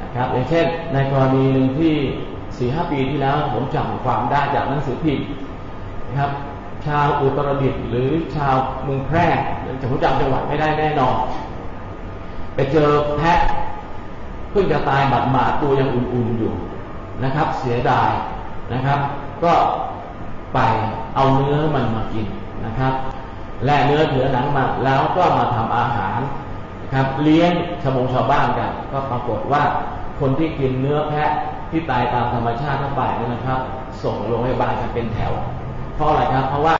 นะครับอย่างเช่นในกรณีหนึ่งที่ สี่ห้าปีที่แล้ว ผมจำความได้จากหนังสือพิมพ์นะครับ ชาวอุตรดิตถ์หรือชาวเมืองแพร่จะผมจำจังหวัดไม่ได้แน่นอน ไปเจอแพะเพิ่งจะตายบัดมาตัวยังอุ่นๆอยู่นะครับ เสียดายนะครับ ก็ไปเอาเนื้อมันมากินนะครับและเนื้อเถือหนังมาแล้วก็มาทำอาหารครับ เลี้ยงชาวมงชาวบ้านกัน ก็ปรากฏว่าคนที่กินเนื้อแพะ ที่ตายตามธรรมชาติทั้งไปนี่นะครับ ส่งโรงพยาบาลกันเป็นแถว เพราะอะไรครับ เพราะว่า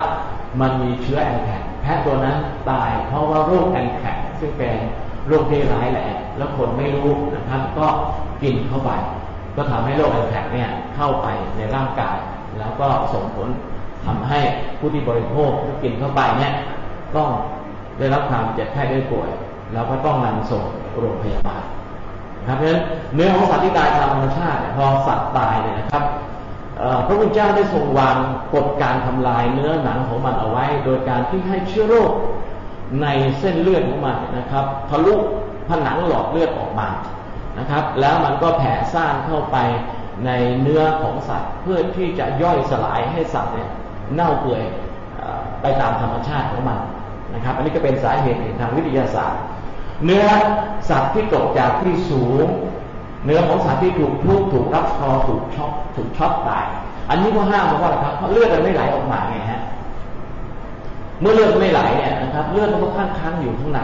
มันมีเชื้อแอนแท็กแพะตัวนั้นตาย เพราะว่าโรคแอนแท็กซึ่งเป็นโรคที่ร้ายแรงแล้วคนไม่รู้นะครับ ก็กินเข้าไป ก็ทำให้โรคแอนแท็กเนี่ยเข้าไปในร่างกาย แล้วก็ส่งผลทำให้ผู้ที่บริโภคที่กินเข้าไปเนี่ยก็ได้รับความเจ็บแพ้ได้ป่วยเราก็ต้องนำส่งโรงพยาบาล นะครับเพราะฉะนั้นเนื้อของสัตว์ที่ตายตามธรรมชาติพอสัตว์ตายเนี่ยนะครับพระพุทธเจ้าได้ทรงวางกฎการทำลายเนื้อหนังของมันเอาไว้ โดยการที่ให้เชื้อโรคในเส้นเลือดของมันนะครับทะลุผนังหลอดเลือดออกมานะครับ แล้วมันก็แผ่ซ่านเข้าไปในเนื้อของสัตว์ เพื่อที่จะย่อยสลายให้สัตว์เนี่ยเน่าเปื่อยไปตามธรรมชาติของมันนะครับ อันนี้ก็เป็นสาเหตุทางวิทยาศาสตร์ เนื้อสัตว์ที่ตกจากที่สูง เนื้อของสัตว์ที่ถูกทุบถูกรับคอถูกช็อกถูกช็อตตาย อันนี้ก็ห้ามเพราะอะไรครับเพราะเลือดมันไม่ไหลออกมาไงฮะเมื่อเลือดไม่ไหลเนี่ยนะครับ เลือดมันก็ค้างค้างอยู่ข้างใน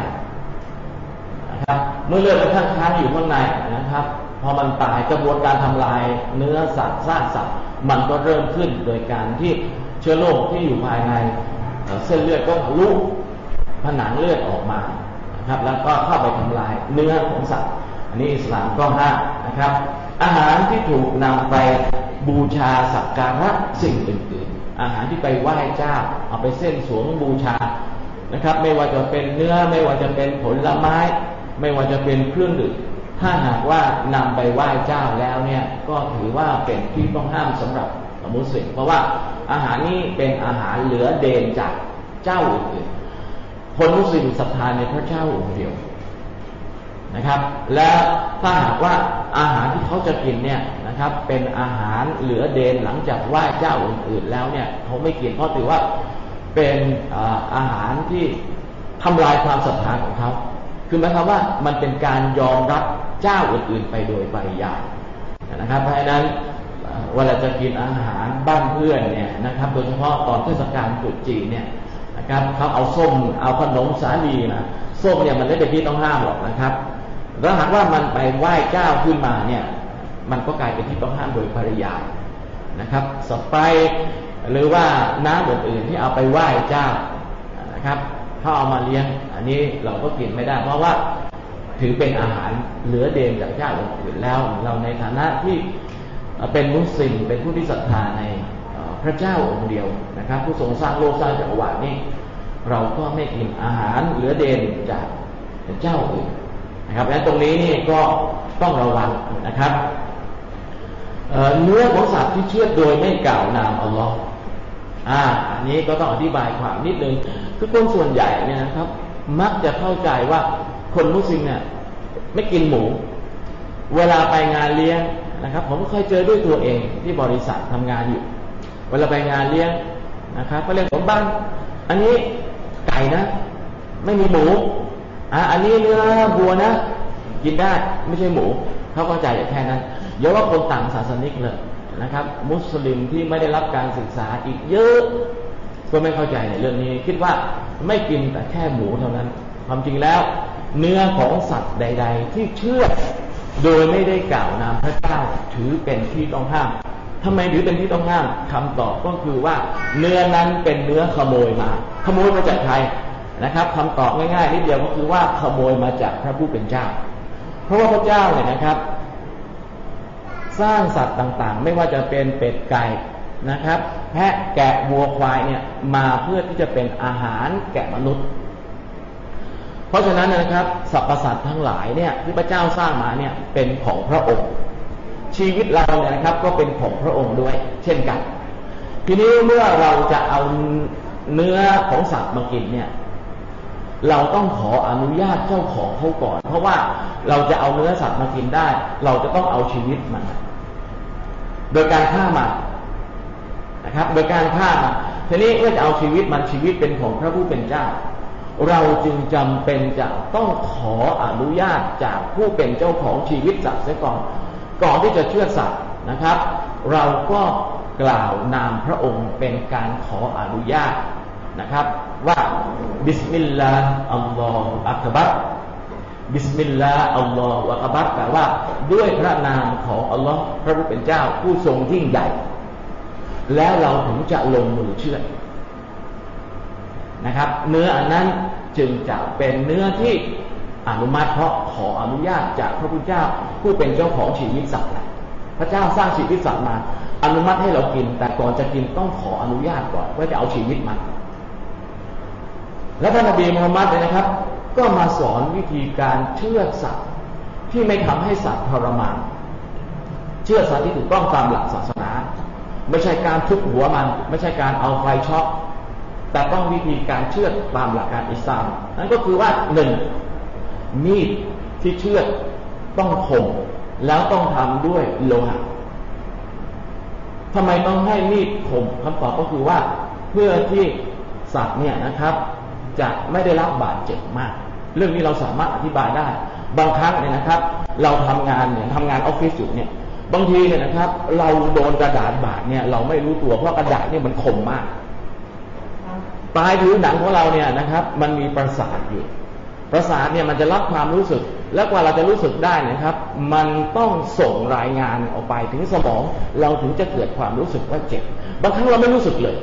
นะครับ เมื่อเลือดมันค้างค้างอยู่ข้างในนะครับพอมันตายกระบวนการทำลายเนื้อสัตว์ซากสัตว์มันก็เริ่มขึ้นโดยการที่เชื้อโรคที่อยู่ภายในเส้นเลือดก็ทะลุผนังเลือดออกมา ครับ แล้วก็เข้าไปทำลายเนื้อของสัตว์ อันนี้อิสลามก็ห้ามนะครับ อาหารที่ถูกนำไปบูชาสักการะสิ่งอื่นๆ อาหารที่ไปไหว้เจ้า เอาไปเส้นสวงบูชานะครับ ไม่ว่าจะเป็นเนื้อไม่ว่าจะเป็นผลไม้ ไม่ว่าจะเป็นเครื่องดื่มถ้าหากว่านำไปไหว้เจ้าแล้วเนี่ยก็ถือว่าเป็นที่ต้องห้ามสำหรับมุสลิมเพราะว่าอาหารนี้เป็นอาหารเหลือเดนจากเจ้าอื่น คนมุสลิมศรัทธาในพระเจ้าองค์เดียวนะครับ และถ้าหากว่าอาหารที่เขาจะกินเนี่ยนะครับ เป็นอาหารเหลือเดนหลังจากไหว้เจ้าองค์อื่นแล้วเนี่ยเขาไม่กินเพราะถือว่าเป็นอาหารที่ทำลายความศรัทธาของเขาคือหมายความว่ามันเป็นการยอมรับเจ้าอื่นๆไปโดยปริยายนะครับ เพราะฉะนั้นเวลาจะกินอาหารบ้านเพื่อนเนี่ยนะครับ โดยเฉพาะตอนเทศกาลตรุษจีนเนี่ย นะครับเขาเอาส้มเอาขนมสาลีนะส้มเนี่ยมันไม่เป็นที่ต้องห้ามหรอกนะครับ แล้วหากว่ามันไปไหว้เจ้าขึ้นมาเนี่ยมันก็กลายเป็นที่ต้องห้ามโดยปริยายนะครับสไปหรือว่าน้ำอื่นๆที่เอาไปไหว้เจ้านะครับเขาเอามาเลี้ยง อันนี้เราก็กินไม่ได้ เพราะว่าถือเป็นอาหารเหลือเดนจากเจ้าอื่นแล้ว เราในฐานะที่เป็นมุสลิมเป็นผู้ที่ศรัทธาใน พระเจ้าองค์เดียวนะครับ ผู้ทรงสร้างโลกสร้างจักรวาลนี่เราก็ไม่กินอาหารเหลือเดนจากเจ้าอื่นนะครับและตรงนี้นี่ก็ต้องระวังนะครับเนื้อของสัตว์ที่เชื่อโดยไม่กล่าวนามอัลลอฮ์อ่าอันนี้ก็ต้องอธิบายความนิดนึงคือคนส่วนใหญ่เนี่ยนะครับ มักจะเข้าใจว่าคนมุสลิมเนี่ยไม่กินหมู เวลาไปงานเลี้ยงนะครับ ผมเคยเจอด้วยตัวเองที่บริษัททำงานอยู่ เวลาไปงานเลี้ยงนะครับก็เรียกผมบ้านอันนี้ไก่นะ ไม่มีหมูอ่าอันนี้เนื้อบัวนะ กินได้ไม่ใช่หมูเขาเข้าใจแค่นั้นเยอะว่าคนต่างศาสนิกเลยนะครับ มุสลิมที่ไม่ได้รับการศึกษาอีกเยอะก็ไม่เข้าใจในเรื่องนี้ คิดว่าไม่กินแต่แค่หมูเท่านั้น ความจริงแล้ว เนื้อของสัตว์ใด ๆ ที่เชื่อโดยไม่ได้กล่าวนามพระเจ้าถือเป็นที่ต้องห้าม ทำไมถือเป็นที่ต้องห้ามคำตอบก็คือว่าเนื้อนั้นเป็นเนื้อขโมยมา ขโมยมาจากใครนะครับคำตอบง่ายๆนิดเดียวก็คือว่าขโมยมาจากพระผู้เป็นเจ้า เพราะว่าพระเจ้าเนี่ยนะครับ สร้างสัตว์ต่างๆ ไม่ว่าจะเป็นเป็ดไก่นะครับ แพะแกะวัวควายเนี่ยมาเพื่อที่จะเป็นอาหารแก่มนุษย์ เพราะฉะนั้นนะครับสรรพสัตว์ทั้งหลายเนี่ยที่พระเจ้าสร้างมาเนี่ยเป็นของพระองค์ ชีวิตเราเนี่ยนะครับ ก็เป็นของพระองค์ด้วย เช่นกัน ทีนี้เมื่อเราจะเอาเนื้อของสัตว์มากินเนี่ย เราต้องขออนุญาตเจ้าของเขาก่อน เพราะว่าเราจะเอาเนื้อสัตว์มากินได้ เราจะต้องเอาชีวิตมันโดยการฆ่ามันนะครับ โดยการฆ่ามันทีนี้เมื่อจะเอาชีวิตมันชีวิตเป็นของพระผู้เป็นเจ้า เราจึงจำเป็นจะต้องขออนุญาตจากผู้เป็นเจ้าของชีวิตสัตว์เสียก่อน ก่อนที่จะเชือดสัตว์นะครับ เราก็กล่าวนามพระองค์เป็นการขออนุญาตนะครับ ว่า بسم الله الله أكبر بسم الله الله أكبر แปลว่าด้วยพระนามของอัลลอฮ์พระผู้เป็นเจ้าผู้ทรงยิ่งใหญ่ แล้วเราถึงจะลงมือเชื่อนะครับ เนื้ออันนั้นจึงจะเป็นเนื้อที่ อนุมัติเพราะขออนุญาตจากพระพุทธเจ้าผู้เป็นเจ้าของชีวิตสัตว์พระเจ้าสร้างชีวิตสัตว์มา อนุมัติให้เรากิน แต่ก่อนจะกินต้องขออนุญาตก่อนว่าจะเอาชีวิตมันและท่านนบีมูฮัมมัดเนี่ยนะครับ ก็มาสอนวิธีการเชื่อสัตว์ที่ไม่ทำให้สัตว์ทรมานเชื่อสัตว์ที่ถูกต้องตามหลักศาสนา ไม่ใช่การทุบหัวมัน ไม่ใช่การเอาไฟช็อตแต่ต้องวิธีการเชื่อตามหลักการอิสลามนั่นก็คือว่าหนึ่ง มีดที่เชื่อต้องคมแล้วต้องทำด้วยโลหะทำไมต้องให้มีดคมคำตอบก็คือว่าเพื่อที่สัตว์เนี่ยนะครับ จะไม่ได้รับบาดเจ็บมาก เรื่องนี้เราสามารถอธิบายได้ บางครั้งเนี่ยนะครับ เราทำงานเนี่ยทำงานออฟฟิศอยู่เนี่ย บางทีเนี่ยนะครับ เราโดนกระดาษบาดเนี่ยเราไม่รู้ตัวเพราะกระดาษเนี่ยมันคมมากปลายผิวหนังของเราเนี่ยนะครับ มันมีประสาทอยู่ ประสาทเนี่ยมันจะรับความรู้สึก แล้วกว่าเราจะรู้สึกได้นะครับ มันต้องส่งรายงานออกไปถึงสมอง เราถึงจะเกิดความรู้สึกว่าเจ็บบางครั้งเราไม่รู้สึกเลย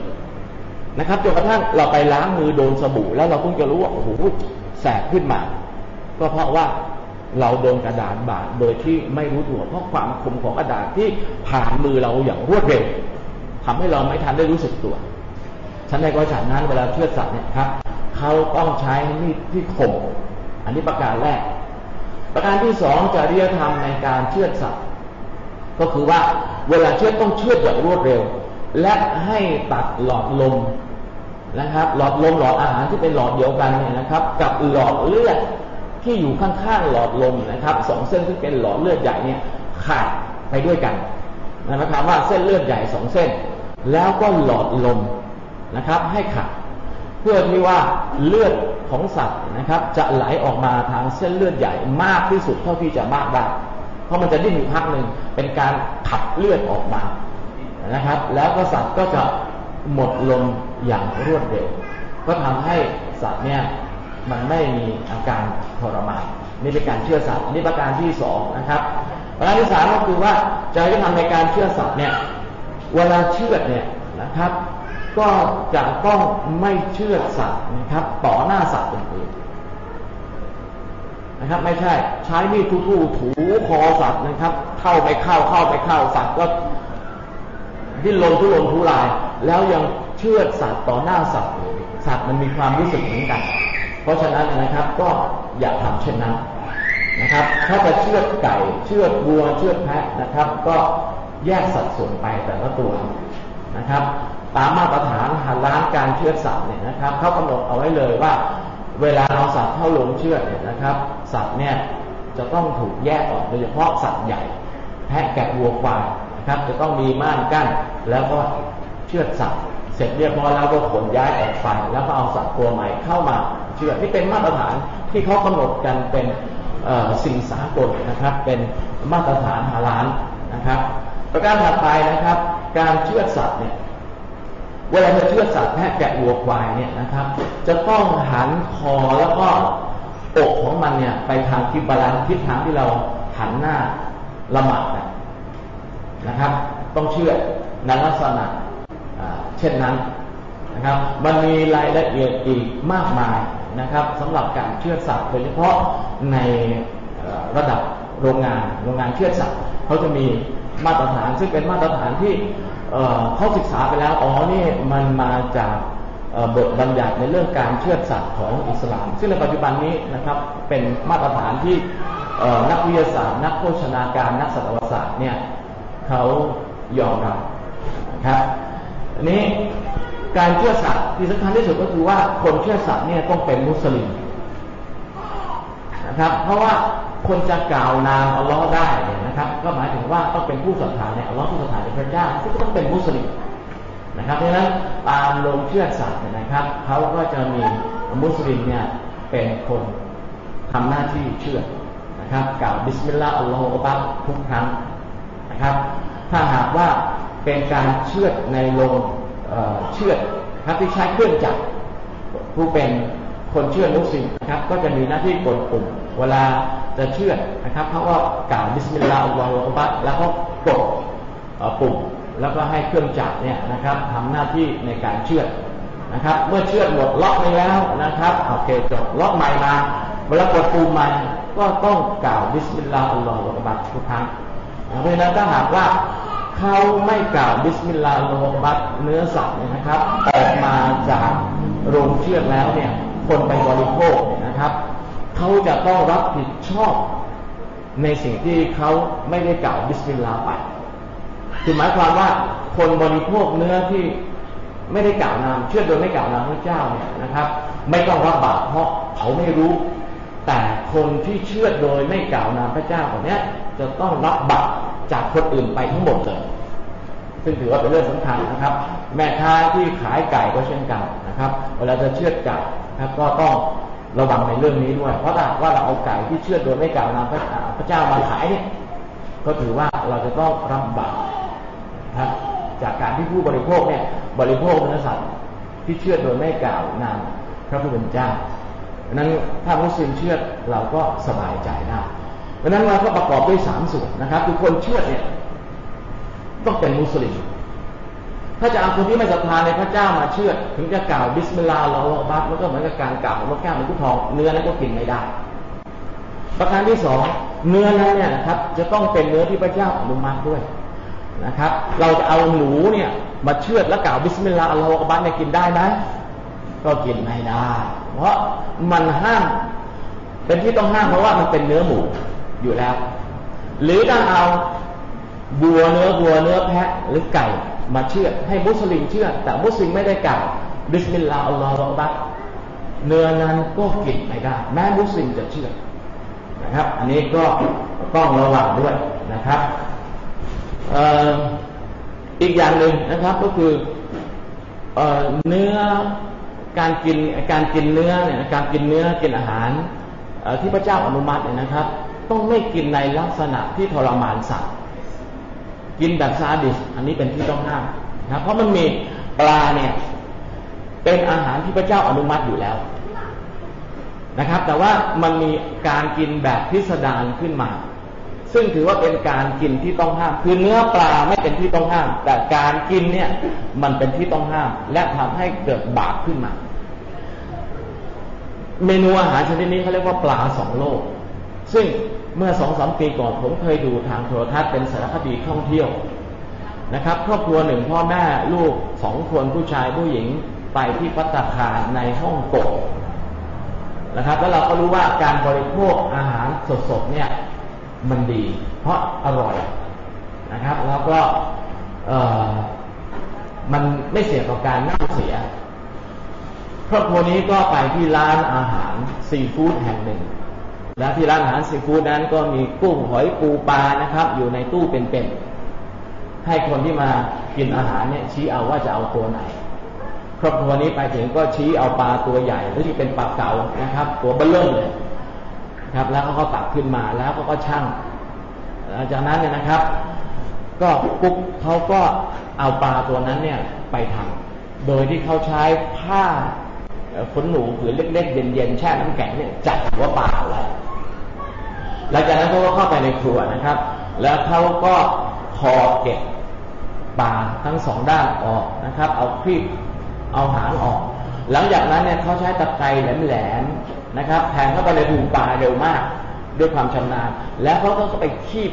นะครับจนกระทั่งเราไปล้างมือโดนสบู่ แล้วเราเพิ่งจะรู้ว่าโอ้โหแสบขึ้นมา ก็เพราะว่าเราโดนกระดาษบาดโดยที่ไม่รู้ตัวเพราะความคมของกระดาษที่ผ่านมือเราอย่างรวดเร็วทำให้เราไม่ทันได้รู้สึกตัวฉันในกรณีนั้นเวลาเชื่อดสัตว์เนี่ยครับ เขาต้องใช้มีดที่คมอันนี้ประการแรก ประการที่สองจริยธรรมในการเชื่อดสัตว์ก็คือว่าเวลาเชื่อดต้องเชื่อดอย่างรวดเร็ว และให้ตัดหลอดลมนะครับ หลอดลมหลอดอาหารที่เป็นหลอดเดียวกันเนี่ยนะครับ กับหลอดเลือดที่อยู่ข้างๆหลอดลมนะครับสองเส้นที่เป็นหลอดเลือดใหญ่เนี่ยขาดไปด้วยกันนะครับว่าเส้นเลือดใหญ่สองเส้น แล้วก็หลอดลมนะครับ ให้ขาด เพื่อที่ว่าเลือดของสัตว์นะครับ จะไหลออกมาทางเส้นเลือดใหญ่มากที่สุดเท่าที่จะมากได้ เพราะมันจะดิ้นอยู่พักหนึ่งเป็นการขับเลือดออกมานะครับ แล้วก็สัตว์ก็จะหมดลมอย่างรวดเร็ว ก็ทำให้สัตว์เนี่ยมันไม่มีอาการทรมานนี่เป็นการเชื่อสัตว์นี่ประการที่สองนะครับประการที่สามก็คือว่าจะทำในการเชื่อสัตว์เนี่ยเวลาเชื่อเนี่ยนะครับ ก็จะต้องไม่เชื่อสัตว์นะครับ ต่อหน้าสัตว์อื่นๆนะครับ ไม่ใช่ ใช้มีดทู่ๆถูคอสัตว์นะครับ เข้าไปเข้าเข้าไปเข้าสัตว์ก็ดิ้นรนทุรนทุราย แล้วยังเชื่อสัตว์ต่อหน้าสัตว์สัตว์มันมีความรู้สึกเหมือนกัน เพราะฉะนั้นนะครับก็อย่าทำเช่นนั้นนะครับ ถ้าจะเชื่อไก่ เชื่อวัว เชื่อแพะนะครับ ก็แยกสัดส่วนไปแต่ละตัวนะครับ ตามมาตรฐานหาล้านการเชื่อสัตว์เนี่ยนะครับเขากำหนดเอาไว้เลยว่า เวลาเอาสัตว์เข้าลงเชื่อเนี่ยนะครับ สัตว์เนี่ยจะต้องถูกแยกออกโดยเฉพาะสัตว์ใหญ่ แพะแกะวัวควายนะครับ จะต้องมีม่านกั้นแล้วก็เชื่อสัตว์เสร็จเรียบร้อยแล้วก็ขนย้ายออกไปแล้วก็เอาสัตว์ตัวใหม่เข้ามาเชื่อที่เป็นมาตรฐานที่เขากำหนดกันเป็นสิ่งสากลนะครับ เป็นมาตรฐานฮาลานนะครับ ประการถัดไปนะครับ การเชื่อสัตว์เนี่ย เวลาจะเชื่อสัตว์แพะแกะวัวควายเนี่ยนะครับ จะต้องหันคอแล้วก็อกของมันเนี่ย ไปทางทิศบาลานทิศทางที่เราหันหน้าละหมาดนะครับ ต้องเชื่อในลักษณะเช่นนั้นนะครับ มันมีรายละเอียดอีกมากมายนะครับสำหรับการเชื่อสัตว์โดยเฉพาะในระดับโรงงานโรงงานเชื่อสัตว์เขาจะมีมาตรฐานซึ่งเป็นมาตรฐานที่ เขาศึกษาไปแล้ว อ๋อ นี่มันมาจากบทบัญญัติในเรื่องการเชื่อสัตว์ของอิสลาม ซึ่งในปัจจุบันนี้นะครับเป็นมาตรฐานที่นักวิทยาศาสตร์ นักโภชนาการนักสัตวศาสตร์เนี่ยเขายอมรับนะครับอันนี้การเชื่อสัตว์ที่สำคัญที่สุดก็คือว่าคนเชื่อสัตว์เนี่ยต้องเป็นมุสลิม นะครับ เพราะว่าคนจะกล่าวนามอัลลอฮ์ได้เนี่ยนะครับ ก็หมายถึงว่าต้องเป็นผู้ศรัทธาในอัลลอฮ์ผู้ศรัทธาในพระเจ้าซึ่งต้องเป็นมุสลิมนะครับเพราะฉะนั้นตามลงเชื่อสัตว์เนี่ยนะครับเขาก็จะมีมุสลิมเนี่ยเป็นคนทำหน้าที่เชื่อนะครับกล่าวบิสมิลลาห์อัลลอฮฺอับัทุกครั้งนะครับ ถ้าหากว่าเป็นการเชื่อในลงเชื่อครับที่ใช้เครื่องจักรผู้เป็นคนเชื่อมุสลิมนะครับ ก็จะมีหน้าที่กดปุ่ม เวลาจะเชื่อนะครับเขาก็กล่าวบิสมิลลาห์อัลลอฮฺอับัแล้วก็กดปุ่มแล้วก็ให้เครื่องจักรเนี่ยนะครับทำหน้าที่ในการเชื่อนะครับ เมื่อเชื่อหมดล็อกไปแล้วนะครับโอเคจบล็อกใหม่มาเวลากดปุ่มใหม่ก็ต้องกล่าว بسم الله الله أكبر ทุกครั้งเพราะฉะนั้นถ้าหากว่าเขาไม่กล่าว بسم الله الله أكبر เนื้อสัตว์เนี่ยนะครับออกมาจากโรงเชือดแล้วเนี่ยคนไปบริโภคนะครับ เขาจะต้องรับผิดชอบในสิ่งที่เขาไม่ได้กล่าว بسم الله ไปคือหมายความว่าคนบริโภคเนื้อที่ไม่ได้กล่าวนามเชือดโดยไม่กล่าวนามพระเจ้าเนี่ยนะครับ ไม่ต้องรับบาปเพราะเขาไม่รู้ แต่คนที่เชื่อโดยไม่กล่าวนามพระเจ้าคนนี้จะต้องรับบาปจากคนอื่นไปทั้งหมดเลยซึ่งถือว่าเป็นเรื่องสำคัญนะครับ แม่ค้าที่ขายไก่ก็เช่นกันนะครับ เวลาจะเชื่อดไก่นะครับก็ต้อง ระวังในเรื่องนี้ด้วย เพราะถ้าว่าเราเอาไก่ที่เชื่อดโดยไม่กล่าวนามพระเจ้ามาขายเนี่ย ก็ถือว่าเราจะต้องรับบาปนะครับจากการที่ผู้บริโภคเนี่ย บริโภคเนื้อสัตว์ที่เชือดโดยไม่กล่าวนามพระผู้เป็นเจ้าดังนั้นถ้ามุสลิมเชือดเราก็สบายใจได้เพราะนั้นเราก็ประกอบด้วยสามส่วนนะครับคือคนเชือดเนี่ยต้องเป็นมุสลิม ถ้าจะเอาคนที่ไม่ศรัทธาในพระเจ้ามาเชือดถึงจะกล่าว بسم الله الله أكبر มันก็เหมือนกับการกล่าวนกแก้วนกขุนทองเนื้อนั้นก็กินไม่ได้ ประการที่สองเนื้อนั้นเนี่ยนะครับ จะต้องเป็นเนื้อที่พระเจ้าอนุมัติด้วยนะครับ เราจะเอาหนูเนี่ยมาเชื่อแล้วกล่าวบิสมิลลาห์อัลลอฮฺบัตเนี่ยกินได้ไหมก็กินไม่ได้ เพราะมันห้ามเป็นที่ต้องห้ามเพราะว่ามันเป็นเนื้อหมูอยู่แล้ว หรือถ้าเอาวัวเนื้อวัวเนื้อแพะหรือไก่ มาเชือดให้มุสลิมเชือด แต่มุสลิมไม่ได้กล่าว بسم الله الله أكبر เนื้อนั้นก็กินไม่ได้ แม้มุสลิมจะเชือดนะครับ อันนี้ก็ต้องระวังด้วยนะครับอีกอย่างหนึ่งนะครับก็คือเนื้อการกินการกินเนื้อเนี่ยการกินเนื้อกินอาหารที่พระเจ้าอนุมัติเนี่ยนะครับ ต้องไม่กินในลักษณะที่ทรมานสัตว์ กินแบบซาดิส อันนี้เป็นที่ต้องห้ามนะเพราะมันมีปลาเนี่ยเป็นอาหารที่พระเจ้าอนุมัติอยู่แล้วนะครับ แต่ว่ามันมีการกินแบบพิสดารขึ้นมา ซึ่งถือว่าเป็นการกินที่ต้องห้าม คือเนื้อปลาไม่เป็นที่ต้องห้าม แต่การกินเนี่ยมันเป็นที่ต้องห้าม และทำให้เกิดบาปขึ้นมา เมนูอาหารชนิดนี้เขาเรียกว่าปลาสองโลก ซึ่ง เมื่อสองสามปีก่อนผมเคยดูทางโทรทัศน์เป็นสารคดีท่องเที่ยวนะครับ ครอบครัวหนึ่งพ่อแม่ลูกสองคนผู้ชายผู้หญิงไปที่พัตตาคาในฮ่องกงนะครับ แล้วเราก็รู้ว่าการบริโภคอาหารสดๆเนี่ยมันดี เพราะอร่อยนะครับ แล้วก็มันไม่เสี่ยงต่อการน่าเสียครอบครัวนี้ก็ไปที่ร้านอาหารซีฟู้ดแห่งหนึ่ง และที่ร้านอาหารซีฟู้ดนั้นก็มีกุ้งหอยปูปลานะครับ อยู่ในตู้เป็นๆให้คนที่มากินอาหารเนี่ยชี้เอาว่าจะเอาตัวไหน ครอบครัวนี้ไปถึงก็ชี้เอาปลาตัวใหญ่ที่เป็นปลาเก๋านะครับ ตัวเบลเริ่มเลยครับ แล้วเขาก็ตักขึ้นมาแล้วก็ก็ชั่งหลังจากนั้นเนี่ยนะครับ ก็ปุ๊บเขาก็เอาปลาตัวนั้นเนี่ยไปทำโดยที่เขาใช้ผ้าขนหนูผืนเล็กๆเย็นๆแช่น้ำแข็งเนี่ยจัดหัวปลาไว้ หลังจากนั้นเขาก็เข้าไปในครัวนะครับ แล้วเขาก็คอเก็บปลาทั้งสองด้านออกนะครับ เอาครีบเอาหางออก หลังจากนั้นเนี่ยเขาใช้ตะไคร้แหลมๆนะครับแทงเข้าไปในหูปลาเร็วมาก ด้วยความชำนาญ แล้วเขาก็ไปคีบ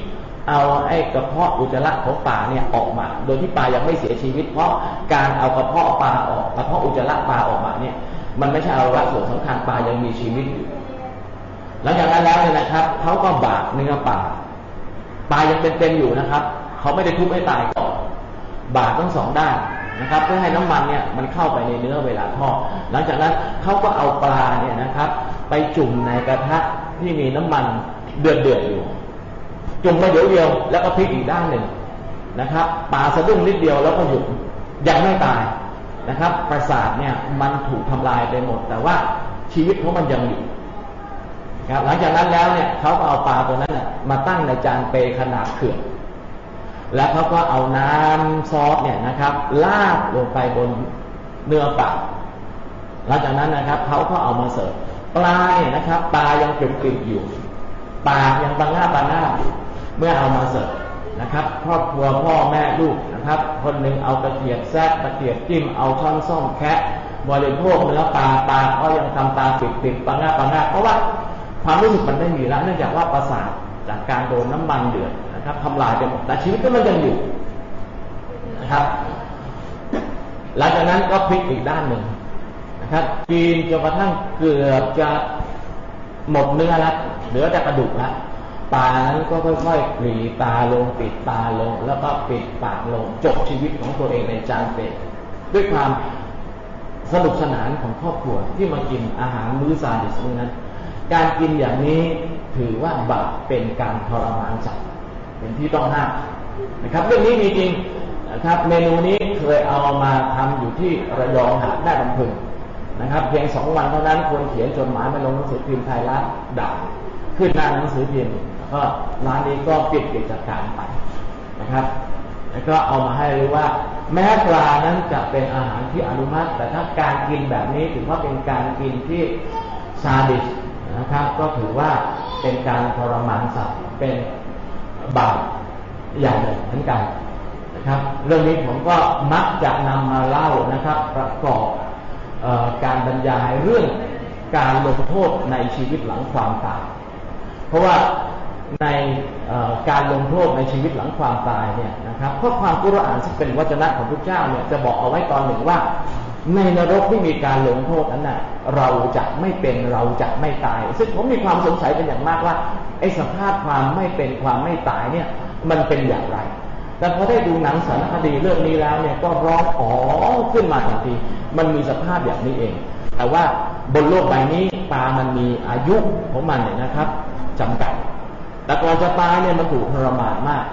เอาไอ้กระเพาะอุจจาระของปลาเนี่ยออกมา โดยที่ปลายังไม่เสียชีวิต เพราะการเอากระเพาะปลาออกกระเพาะอุจจาระปลาออกมาเนี่ยมันไม่ใช่อวัยวะส่วนสำคัญปลายังมีชีวิตอยู่ หลังจากนั้นแล้วเนี่ยนะครับเขาก็บากเนื้อปลาปลายังเป็นๆอยู่นะครับเขาไม่ได้ทุบให้ตายก่อนบากทั้งสองด้านนะครับ เพื่อให้น้ำมันเนี่ยมันเข้าไปในเนื้อเวลาทอดหลังจากนั้นเขาก็เอาปลาเนี่ยนะครับ ไปจุ่มในกระทะที่มีน้ำมันเดือดเดือดอยู่ จุ่มไปเดี๋ยวเดียวแล้วก็พลิกอีกด้านหนึ่งนะครับปลาสะดุ้งนิดเดียวแล้วก็หยุดยังไม่ตายนะครับ ประสาทเนี่ยมันถูกทำลายไปหมด แต่ว่าชีวิตของมันยังอยู่ ครับหลังจากนั้นแล้วเนี่ยเขาก็เอาปลาตัวนั้นมาตั้งในจานเปขนาดเขื่อนแล้วเขาก็เอาน้ำซอสเนี่ยนะครับลาดลงไปบนเนื้อปลาหลังจากนั้นนะครับเขาก็เอามาเสิร์ฟปลาเนี่ยนะครับปลายังกริบๆอยู่ปากยังบางหน้าบางหน้าเมื่อเอามาเสิร์ฟนะครับครอบครัวพ่อแม่ลูกนะครับ คนหนึ่งเอาตะเกียบแซกตะเกียบจิ้มเอาช้อนส้อมแคะบริโภคเนื้อปลาปลาก็ยังทำตาปิดปิดปังหน้าปังหน้าเพราะว่า ความรู้สึกมันไม่มีแล้วเนื่องจากว่าประสาทจากการโดนน้ำมันเดือดนะครับทำลายไปหมดแต่ชีวิตก็มันยังอยู่นะครับ หลังจากนั้นก็พลิกอีกด้านหนึ่งนะครับกินจนกระทั่งเกือบจะหมดเนื้อแล้วเหลือแต่กระดูกแล้วตานั้นก็ค่อยๆหลีตาลงปิดตาลง แล้วก็ปิดปากลงจบชีวิตของตัวเองในจานเป็ดด้วยความสนุกสนานของครอบครัวที่มากินอาหารมื้อซาดิสมื้อนั้น การกินอย่างนี้ถือว่าบาปเป็นการทรมานสัตว์เป็นที่ต้องห้ามนะครับ เรื่องนี้มีจริงนะครับเมนูนี้เคยเอามาทำอยู่ที่ระยองหาดได้ลำพึงนะครับ เพียงสองวันเท่านั้นคนเขียนจดหมายมาลงหนังสือพิมพ์ไทยรัฐด่าขึ้นหน้าหนังสือพิมพ์ก็ร้านนี้ก็ปิดกิจการไปนะครับ แล้วก็เอามาให้รู้ว่า แม้ปลานั้นจะเป็นอาหารที่อนุมัติ แต่ถ้าการกินแบบนี้ถือว่าเป็นการกินที่ซาดิส นะครับ ก็ถือว่าเป็นการทรมานสัตว์เป็นบาปอย่างหนึ่งเหมือนกันนะครับ เรื่องนี้ผมก็มักจะนำมาเล่านะครับ ประกอบอการบรรยายเรื่องการลงโทษในชีวิตหลังความตาย เพราะว่าในการลงโทษในชีวิตหลังความตายเนี่ยนะครับเพราะความกุรอานซึ่งเป็นวจนะของพระเจ้าเนี่ยจะบอกเอาไว้ตอนหนึ่งว่า ในนรกที่มีการลงโทษนั้นน่ะเราจะไม่เป็นเราจะไม่ตาย ซึ่งผมมีความสงสัยเป็นอย่างมากว่าไอ้สภาพความไม่เป็นความไม่ตายเนี่ยมันเป็นอย่างไร แต่พอได้ดูหนังสารคดีเรื่องนี้แล้วเนี่ยก็ร้องอ๋อขึ้นมาทันที มันมีสภาพอย่างนี้เอง แต่ว่าบนโลกใบนี้ปลามันมีอายุของมันเนี่ยนะครับจำกัดแต่ก่อนจะตายเนี่ยมันถูกทรมานมาก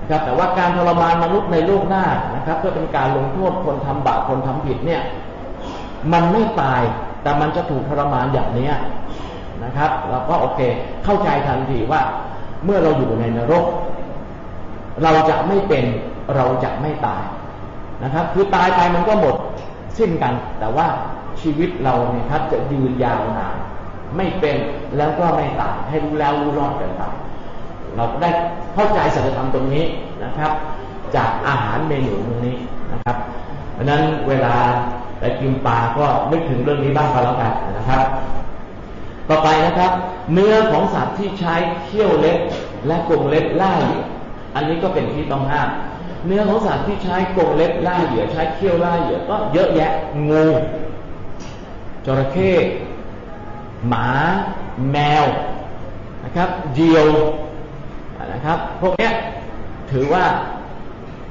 นะครับแต่ว่าการทรมานมนุษย์ในโลกหน้านะครับเพื่อเป็นการลงโทษคนทำบาปคนทำผิดเนี่ยมันไม่ตายแต่มันจะถูกทรมานอย่างเนี้ยนะครับเราก็โอเคเข้าใจทันทีว่าเมื่อเราอยู่ในนรก เราจะไม่เป็นเราจะไม่ตายนะครับ คือตายไปมันก็หมดสิ้นกัน แต่ว่าชีวิตเราเนี่ยครับจะยืนยาวนานไม่เป็นแล้วก็ไม่ตายให้รู้แล้วรู้รอดกันไป เราก็ได้เข้าใจสัจธรรมตรงนี้นะครับ จากอาหารเมนูตรงนี้นะครับเพราะนั้นเวลาไปกินปลาก็นึกถึงเรื่องนี้บ้างก็แล้วกันนะครับ ต่อไปนะครับ เนื้อของสัตว์ที่ใช้เขี้ยวเล็บและกรงเล็บล่าเหยื่ออันนี้ก็เป็นที่ต้องห้ามเนื้อของสัตว์ที่ใช้กรงเล็บล่าเหยื่อใช้เขี้ยวล่าเหยื่อก็เยอะแยะงูจระเข้หมา แมวนะครับเดียว นะครับ พวกนี้ถือว่า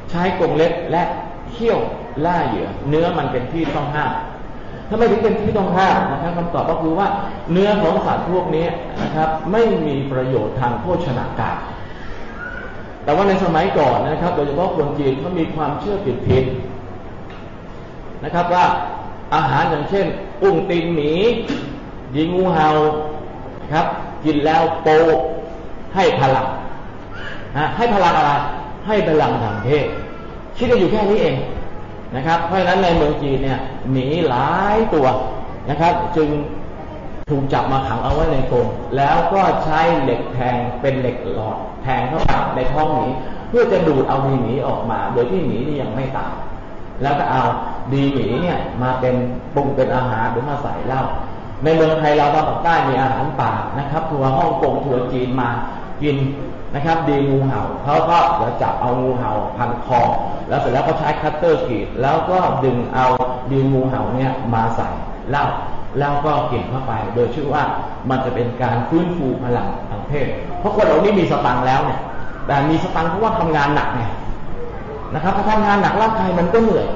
ใช้กรงเล็บและเขี้ยวล่าเหยื่อ เนื้อมันเป็นที่ต้องห้ามถ้าไม่ถึงเป็นที่ต้องห้ามนะครับคำตอบก็คือว่าเนื้อของสัตว์พวกนี้นะครับ ไม่มีประโยชน์ทางโภชนาการ แต่ว่าในสมัยก่อนนะครับ โดยเฉพาะคนจีนเขามีความเชื่อผิดๆนะครับว่าอาหารอย่างเช่น อุ้งตีนหมียิงงูเห่าครับ กินแล้วโตให้พลังนะ ให้พลังอะไร ให้พลังทางเพศคิดกันอยู่แค่นี้เองนะครับ เพราะฉะนั้นในเมืองจีนเนี่ยหมีหลายตัวนะครับ จึงถูกจับมาขังเอาไว้ในกรงแล้วก็ใช้เหล็กแทงเป็นเหล็กหลอดแทงเข้าไปในท้องหมีเพื่อจะดูดเอาดีหมีออกมา โดยที่หมีนี่ยังไม่ตายแล้วก็เอาดีหมีเนี่ยมาเป็นปรุงเป็นอาหารหรือมาใส่เหล้าในเมืองไทยเราตอนใต้มีอาหารป่านะครับทัวร์ฮ่องกงทัวร์จีนมา กินนะครับ ดีงูเห่าเขาก็จะจับเอางูเห่าพันคอแล้วเสร็จแล้วก็ใช้คัตเตอร์กรีดแล้วก็ดึงเอาดีงูเห่าเนี่ยมาใส่เหล้าแล้วก็กินเข้าไป โดยเชื่อว่ามันจะเป็นการฟื้นฟูพลังทางเพศ เพราะคนเรานี่มีสตางค์แล้วเนี่ย แต่มีสตางค์เพราะว่าทำงานหนักไงนะครับพอทำงานหนักร่างกายมันก็เหนื่อย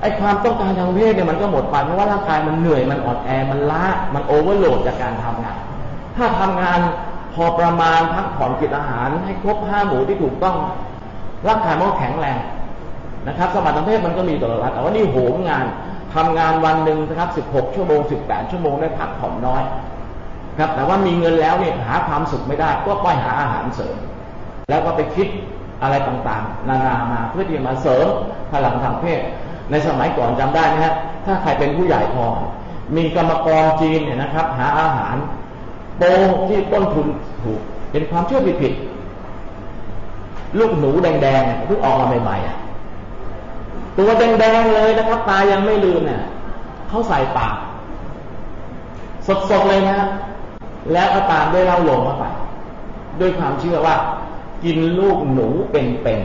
ไอ้ความต้องการทางเพศเนี่ยมันก็หมดไปเพราะว่าร่างกายมันเหนื่อยมันอ่อนแอมันล้ามันโอเวอร์โหลดจากการทำงาน ถ้าทำงาน อประมาณพักผ่อนกินอาหาร ให้ครบห้าหมู่ที่ถูกต้องร่างกายมันก็แข็งแรงนะครับ สมรรถเพศมันก็มีตลอดแต่ว่านี่โหมงานทำงานวันหนึ่งนะครับสิบหกชั่วโมงสิบแปดชั่วโมงได้พักผ่อนน้อยครับแต่ว่ามีเงินแล้วเนี่ยหาความสุขไม่ได้ก็ไปหาอาหารเสริม แล้วก็ไปคิดอะไรต่างๆ นานามาเพื่อที่จะมาเสริมพลังทางเพศ ในสมัยก่อนจำได้นะฮะถ้าใครเป็นผู้ใหญ่พอมีกรรมกรจีนเนี่ยนะครับ หาอาหาร โปที่ต้นทุนถูก เป็นความเชื่อผิดๆลูกหนูแดงๆเพิ่งออกมาใหม่ๆตัวแดงๆเลยนะครับ ตายังไม่ลืมเนี่ยเขาใส่ปาก สดๆเลยนะแล้วก็ตามด้วยเหล้าลงเข้าไปด้วยความเชื่อว่า กินลูกหนูเป็น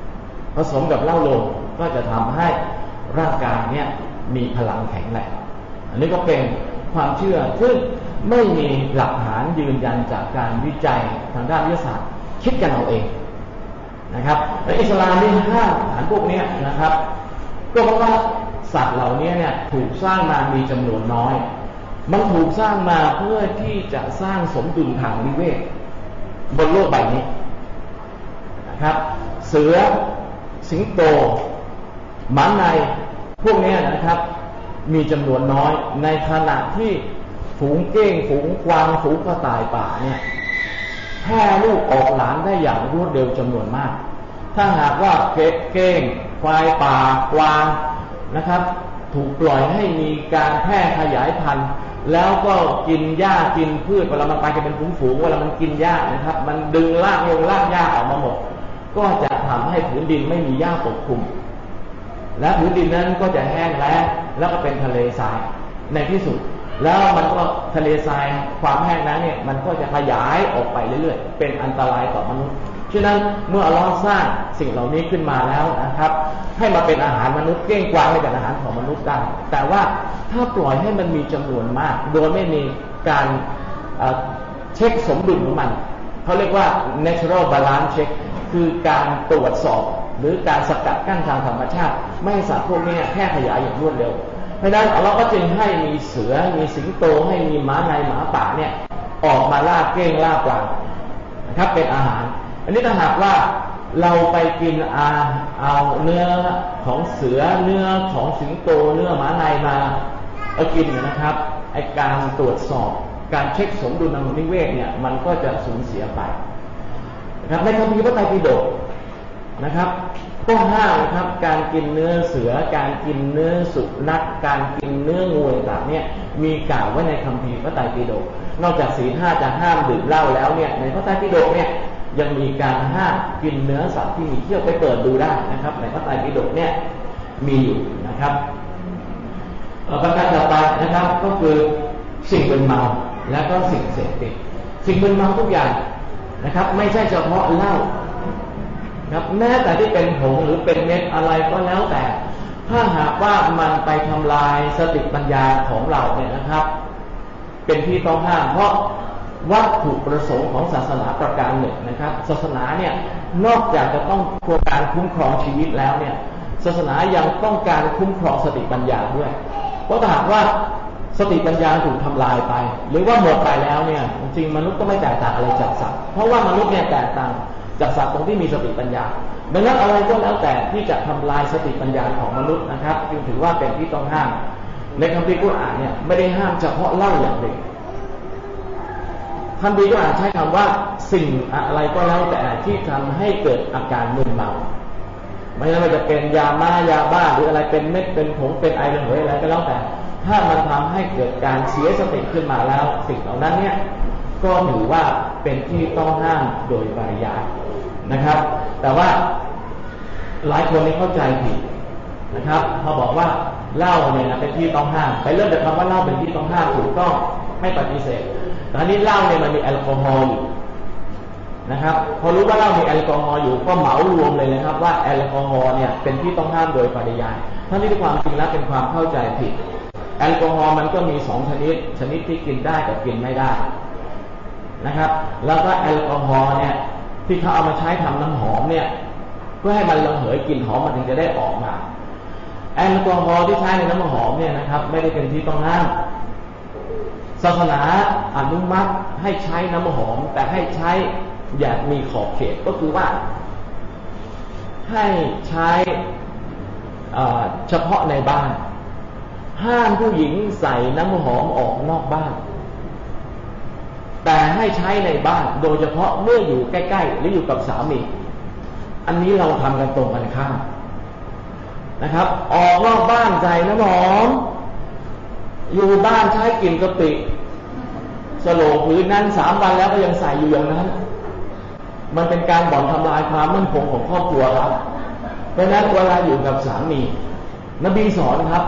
ๆผสมกับเหล้าลงก็จะทำให้ร่างกายเนี่ยมีพลังแข็งแรงอันนี้ก็เป็นความเชื่อซึ่ง ไม่มีหลักฐานยืนยันจากการวิจัยทางด้านวิทยาศาสตร์ คิดกันเอาเองนะครับในอิสลามนี่ห้ามฐานพวกนี้นะครับ ก็เพราะว่าสัตว์เหล่านี้เนี่ยถูกสร้างมามีจำนวนน้อย มันถูกสร้างมาเพื่อที่จะสร้างสมดุลทางวิเวกบนโลกใบนี้นะครับ เสือสิงโตหมาในพวกนี้นะครับ มีจำนวนน้อยในขณะที่ ฝูงเก้งฝูงกวางฝูงกระต่ายป่าเนี่ยแพร่ลูกออกหลานได้อย่างรวดเร็วจำนวนมาก ถ้าหากว่าเก็เก้งควายป่ากวางนะครับ ถูกปล่อยให้มีการแพร่ขยายพันธุ์ แล้วก็กินหญ้ากินพืชเวลามันไปกันเป็นฝูงๆเวลามันกินหญ้านะครับ มันดึงรากลงรากหญ้าออกมาหมด ก็จะทำให้ผืนดินไม่มีหญ้าปกคลุม และพื้นดินนั้นก็จะแห้งแล้งแล้วก็เป็นทะเลทรายในที่สุด แล้วมันก็ทะเลทรายความแห้งนั้นเนี่ยมันก็จะขยายออกไปเรื่อยๆ เป็นอันตรายต่อมนุษย์ ฉะนั้นเมื่อเราสร้างสิ่งเหล่านี้ขึ้นมาแล้วนะครับ ให้มาเป็นอาหารมนุษย์เก้งกวางให้เป็นอาหารของมนุษย์ได้แต่ว่าถ้าปล่อยให้มันมีจำนวนมาก โดยไม่มีการเช็คสมดุลของมันเขาเรียกว่า natural balance check คือการตรวจสอบ หรือการสกัดกั้นทางธรรมชาติ ไม่ให้สัตว์พวกนี้แพร่ขยายอย่างรวดเร็ว เพราะนั้นเราก็จึงให้มีเสือมีสิงโตให้มีหมาในหมาป่าเนี่ยออกมาล่าเก้งล่าปลานะครับเป็นอาหาร อันนี้ถ้าหากว่าเราไปกินอาเอาเนื้อของเสือเนื้อของสิงโตเนื้อหมาในมาเอากินนะครับไอการตรวจสอบการเช็คสมดุลทางนิเวศเนี่ยมันก็จะสูญเสียไปนะครับในคัมภีร์พระไตรปิฎกนะครับ ก็ห้ามครับการกินเนื้อเสือการกินเนื้อสุนัขการกินเนื้องูต่างเนี่ยมีกล่าวไว้ในคัมภีร์พระไตรปิฎกนอกจากศีลห้าจะห้ามดื่มเหล้าแล้วเนี่ยในพระไตรปิฎกเนี่ยยังมีการห้ามกินเนื้อสัตว์ที่มีเขี้ยวไปเปิดดูได้นะครับ ในพระไตรปิฎกเนี่ยมีอยู่นะครับประการต่อไปนะครับก็คือสิ่งเป็นเมาแล้วก็สิ่งเสพติดสิ่งเป็นเมาทุกอย่างนะครับ ไม่ใช่เฉพาะเหล้า ครับแม้แต่ที่เป็นผงหรือเป็นเม็ดอะไรก็แล้วแต่ ถ้าหากว่ามันไปทำลายสติปัญญาของเราเนี่ยนะครับ เป็นที่ต้องห้ามเพราะวัตถุประสงค์ของศาสนาประการหนึ่งนะครับ ศาสนาเนี่ยนอกจากจะต้องครการคุ้มครองชีวิตแล้วเนี่ย ศาสนายังต้องการคุ้มครองสติปัญญาด้วย เพราะถ้าหากว่าสติปัญญาถูกทำลายไป หรือว่าหมดไปแล้วเนี่ยจริงมนุษย์ก็ไม่แตกต่างอะไรจากสัตว์เพราะว่ามนุษย์เนี่ยแตกต่าง จากสัตว์ตรงที่มีสติปัญญาดังนั้นอะไรก็แล้วแต่ที่จะทำลายสติปัญญาของมนุษย์นะครับจึงถือว่าเป็นที่ต้องห้าม ในคัมภีร์กุรอานเนี่ยไม่ได้ห้ามเฉพาะเล่าอย่างเดียวคัมภีร์กุรอานใช้คำว่าสิ่งอะไรก็แล้วแต่ที่ทำให้เกิดอาการมึนเมาไม่ว่าจะเป็นยามายาบ้าหรืออะไรเป็นเม็ดเป็นผงเป็นไอระเหยอะไรก็แล้วแต่ ถ้ามันทำให้เกิดการเสียสติขึ้นมาแล้ว สิ่งเหล่านั้นเนี่ยก็ถือว่าเป็นที่ต้องห้ามโดยปริยาย นะครับ แต่ว่าหลายคนนี่เข้าใจผิดนะครับพอบอกว่าเหล้าเนี่ยนะเป็นที่ต้องห้าม ไปเริ่มจากคำว่าเหล้าเป็นที่ต้องห้ามถูกต้องไม่ปฏิเสธแต่นี้เหล้าเนี่ยมันมีแอลกอฮอล์อยู่นะครับ พอรู้ว่าเหล้ามีแอลกอฮอล์อยู่ก็เหมารวมเลยนะครับ ว่าแอลกอฮอล์เนี่ยเป็นที่ต้องห้ามโดยปริยายทั้งที่ความจริงแล้วเป็นความเข้าใจผิด แอลกอฮอล์มันก็มีสองชนิด ชนิดที่กินได้กับกินไม่ได้นะครับ แล้วก็แอลกอฮอล์เนี่ย ที่เขาเอามาใช้ทำน้ำหอมเนี่ยเพื่อให้มันระเหยกลิ่นหอมมันถึงจะได้ออกมาแอลกอฮอล์ที่ใช้ในน้ำหอมเนี่ยนะครับ ไม่ได้เป็นที่ต้องห้ามศาสนาอนุมัติให้ใช้น้ำหอม แต่ให้ใช้อย่างมีขอบเขตก็คือว่า ให้ใช้เฉพาะในบ้าน ห้ามผู้หญิงใส่น้ำหอมออกนอกบ้าน แต่ให้ใช้ในบ้านโดยเฉพาะเมื่ออยู่ใกล้ๆหรืออยู่กับสามี อันนี้เราทำกันตรงกันข้ามนะครับ ออกนอกบ้านใส่น้ำหอมอยู่บ้านใช้กลิ่นกะปิสโลพื้นนั้นสามวันแล้วก็ยังใส่อยู่อย่างนั้น มันเป็นการบ่อนทำลายความมั่นคงของครอบครัวครับ เพราะนั้นเวลาอยู่กับสามี นบีสอนครับ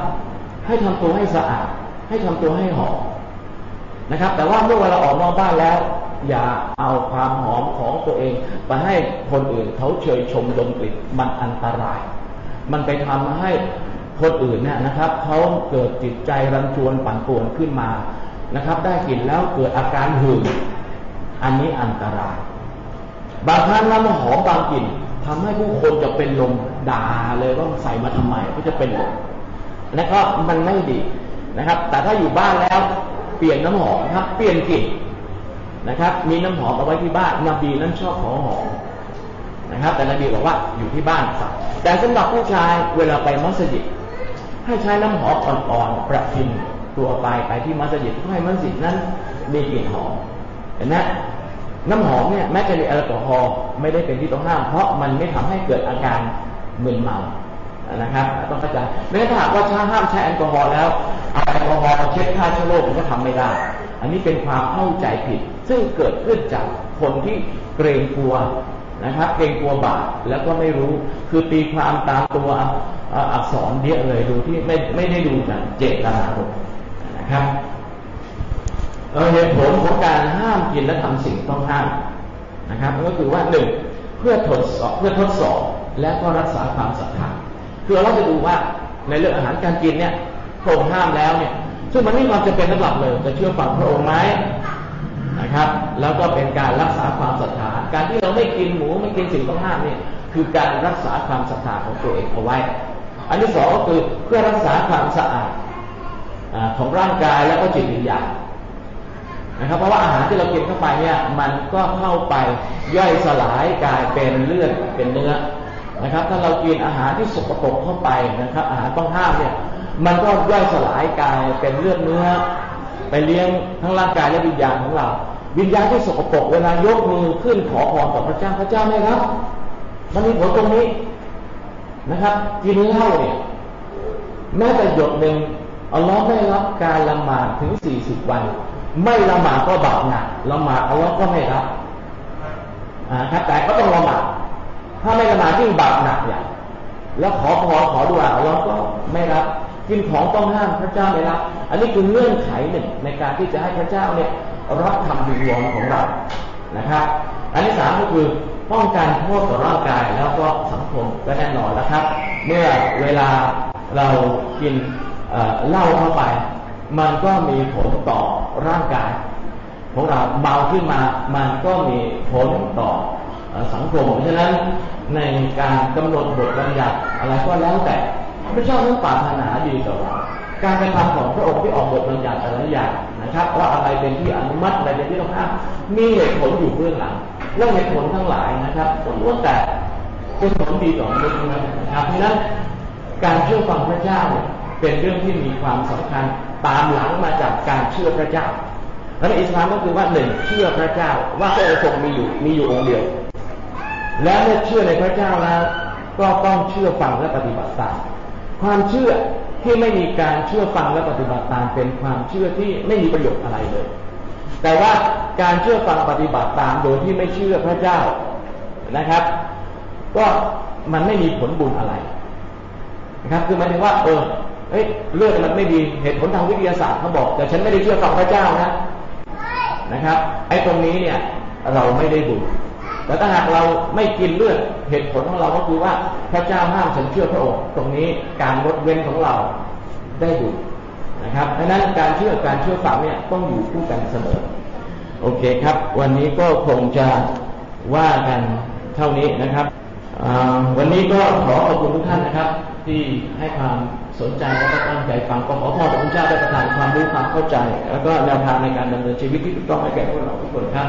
ให้ทำตัวให้สะอาด ให้ทำตัวให้หอม นะครับ แต่ว่าเมื่อเวลาออกนอกบ้านแล้ว อย่าเอาความหอมของตัวเองไปให้คนอื่นเขาเชยชมดมกลิ่นมันอันตราย มันไปทำให้คนอื่นเนี่ยนะครับเขาเกิดจิตใจรันจวนปั่นป่วนขึ้นมานะครับ ได้กลิ่นแล้วเกิดอาการหึงอันนี้อันตราย บางครั้งน้ำหอมบางกลิ่นทำให้ผู้คนจะเป็นลมด่าเลยว่าใส่มาทำไมก็จะเป็นลมแล้วก็มันไม่ดีนะครับ แต่ถ้าอยู่บ้านแล้ว เปลี่ยนน้ำหอมครับ เปลี่ยนกลิ่นนะครับ มีน้ำหอมเอาไว้ที่บ้านนบีนั้นชอบของหอมนะครับ แต่นบีบอกว่าอยู่ที่บ้านสักแต่สำหรับผู้ชายเวลาไปมัสยิดให้ใช้น้ำหอมอ่อนๆประทินตัวไปไปที่มัสยิดเพื่อให้มัสยิดนั้นมีกลิ่นหอมเห็นไหมน้ำหอมเนี่ยแม้จะมีแอลกอฮอล์ไม่ได้เป็นที่ต้องห้ามเพราะมันไม่ทำให้เกิดอาการมึนเมา นะครับต้องเข้าใจไม่ถ้าหากว่าถ้าห้ามใช้แอลกอฮอล์แล้วแอลกอฮอล์มาเช็ดฆ่าเชื้อโรคมันก็ทำไม่ได้ อันนี้เป็นความเข้าใจผิด ซึ่งเกิดขึ้นจากคนที่เกรงกลัวนะครับเกรงกลัวบาปแล้วก็ไม่รู้คือตีความตามตัวอักษรเดียเลยดูที่ไม่ไม่ได้ดูจากเจตนานะครับเหตุผลของการห้ามกินและทำสิ่งต้องห้ามนะครับ ก็คือว่าหนึ่งเพื่อทดสอบเพื่อทดสอบและก็รักษาความศรัทธา คือเราจะดูว่าในเรื่องอาหารการกินเนี่ยพระองค์ห้ามแล้วเนี่ย ซึ่งมันไม่ความจะเป็นระดับเลยจะเชื่อฟังพระองค์ไหมนะครับ แล้วก็เป็นการรักษาความศรัทธาการที่เราไม่กินหมูไม่กินสิ่งต้องห้ามเนี่ยคือการรักษาความศรัทธาของตัวเองเอาไว้ อันที่สองก็คือเพื่อรักษาความสะอาดของร่างกายแล้วก็จิตวิญญาณนะครับเพราะว่าอาหารที่เรากินเข้าไปเนี่ยมันก็เข้าไปย่อยสลายกลายเป็นเลือดเป็นเนื้อ นะครับ ถ้าเรากินอาหารที่สกปรกเข้าไปนะครับ อาหารต้องห้ามเนี่ย มันก็ย่อยสลายกลายเป็นเลือดเนื้อ ไปเลี้ยงทั้งร่างกายและวิญญาณของเรา วิญญาณที่สกปรกเวลายกมือขึ้นขอพรต่อพระเจ้าพระเจ้าไม่รับมันมีผลตรงนี้นะครับ กินเหล้าเนี่ยแม้แต่หยดหนึ่งอัลลอฮ์ไม่รับการละหมาดถึงสี่สิบวัน ไม่ละหมาดก็บาปหนักละหมาดอัลลอฮ์ก็ไม่รับอ่าครับแต่ก็ต้องละหมาด ถ้าไม่ละหมาดยิ่งบาปหนักอย่างแล้วขอพรขอดุอาอัลลอฮ์ก็ไม่รับกินของต้องห้ามพระเจ้าไม่รับอันนี้คือเงื่อนไขหนึ่งในการที่จะให้พระเจ้าเนี่ยรับคำวิงวอนของเรานะครับ อันที่สามก็คือป้องกันโทษต่อร่างกายแล้วก็สังคมก็แน่นอนแล้วครับ เมื่อเวลาเรากินเหล้าเข้าไป มันก็มีผลต่อร่างกาย ของเราเบาขึ้นมามันก็มีผลต่อ สังคม เพราะฉะนั้นในการกำหนดบทบัญญัติอะไรก็แล้วแต่พระเจ้าต้องปรารถนาดีต่อเราการกระทำของพระองค์ที่ออกบทบัญญัติแต่ละอย่างนะครับว่าอะไรเป็นที่อนุมัติอะไรเป็นที่ต้องห้ามมีเหตุผลอยู่เบื้องหลังเรื่องเหตุผลทั้งหลายนะครับล้วนแต่เป็นผลดีต่อมนุษย์นะครับเพราะนั้นการเชื่อฟังพระเจ้าเป็นเรื่องที่มีความสำคัญตามหลังมาจากการเชื่อพระเจ้าและในอิสลามก็คือว่าหนึ่งเชื่อพระเจ้าว่าพระองค์ทรงมีอยู่มีอยู่องค์เดียว และเมื่อเชื่อในพระเจ้าแล้วก็ต้องเชื่อฟังและปฏิบัติตาม ความเชื่อที่ไม่มีการเชื่อฟังและปฏิบัติตาม เป็นความเชื่อที่ไม่มีประโยชน์อะไรเลย แต่ว่าการเชื่อฟังปฏิบัติตามโดยที่ไม่เชื่อพระเจ้านะครับ ก็มันไม่มีผลบุญอะไรนะครับ คือหมายถึงว่า เออเฮ้ยเรื่องมันไม่ดีเหตุผลทางวิทยาศาสตร์เขาบอก แต่ฉันไม่ได้เชื่อฟังพระเจ้านะนะครับ ไอ้ตรงนี้เนี่ย เราไม่ได้บุญ แต่ถ้าหากเราไม่กินเลือดเหตุผลของเราก็คือว่าพระเจ้าห้ามฉันเชื่อพระองค์ตรงนี้การลดเว้นของเราได้บุญนะครับดังนั้นการเชื่อการเชื่อฟังเนี่ยต้องอยู่คู่กันเสมอ โอเคครับ วันนี้ก็คงจะว่ากันเท่านี้นะครับวันนี้ก็ขอขอบคุณทุกท่านนะครับ ที่ให้ความสนใจและก็ตั้งใจฟังก็ขอพรพระเจ้าได้ประทานความรู้ความเข้าใจ แล้วก็แนวทางในการดำเนินชีวิตที่ถูกต้องให้แก่พวกเราทุกคนครับ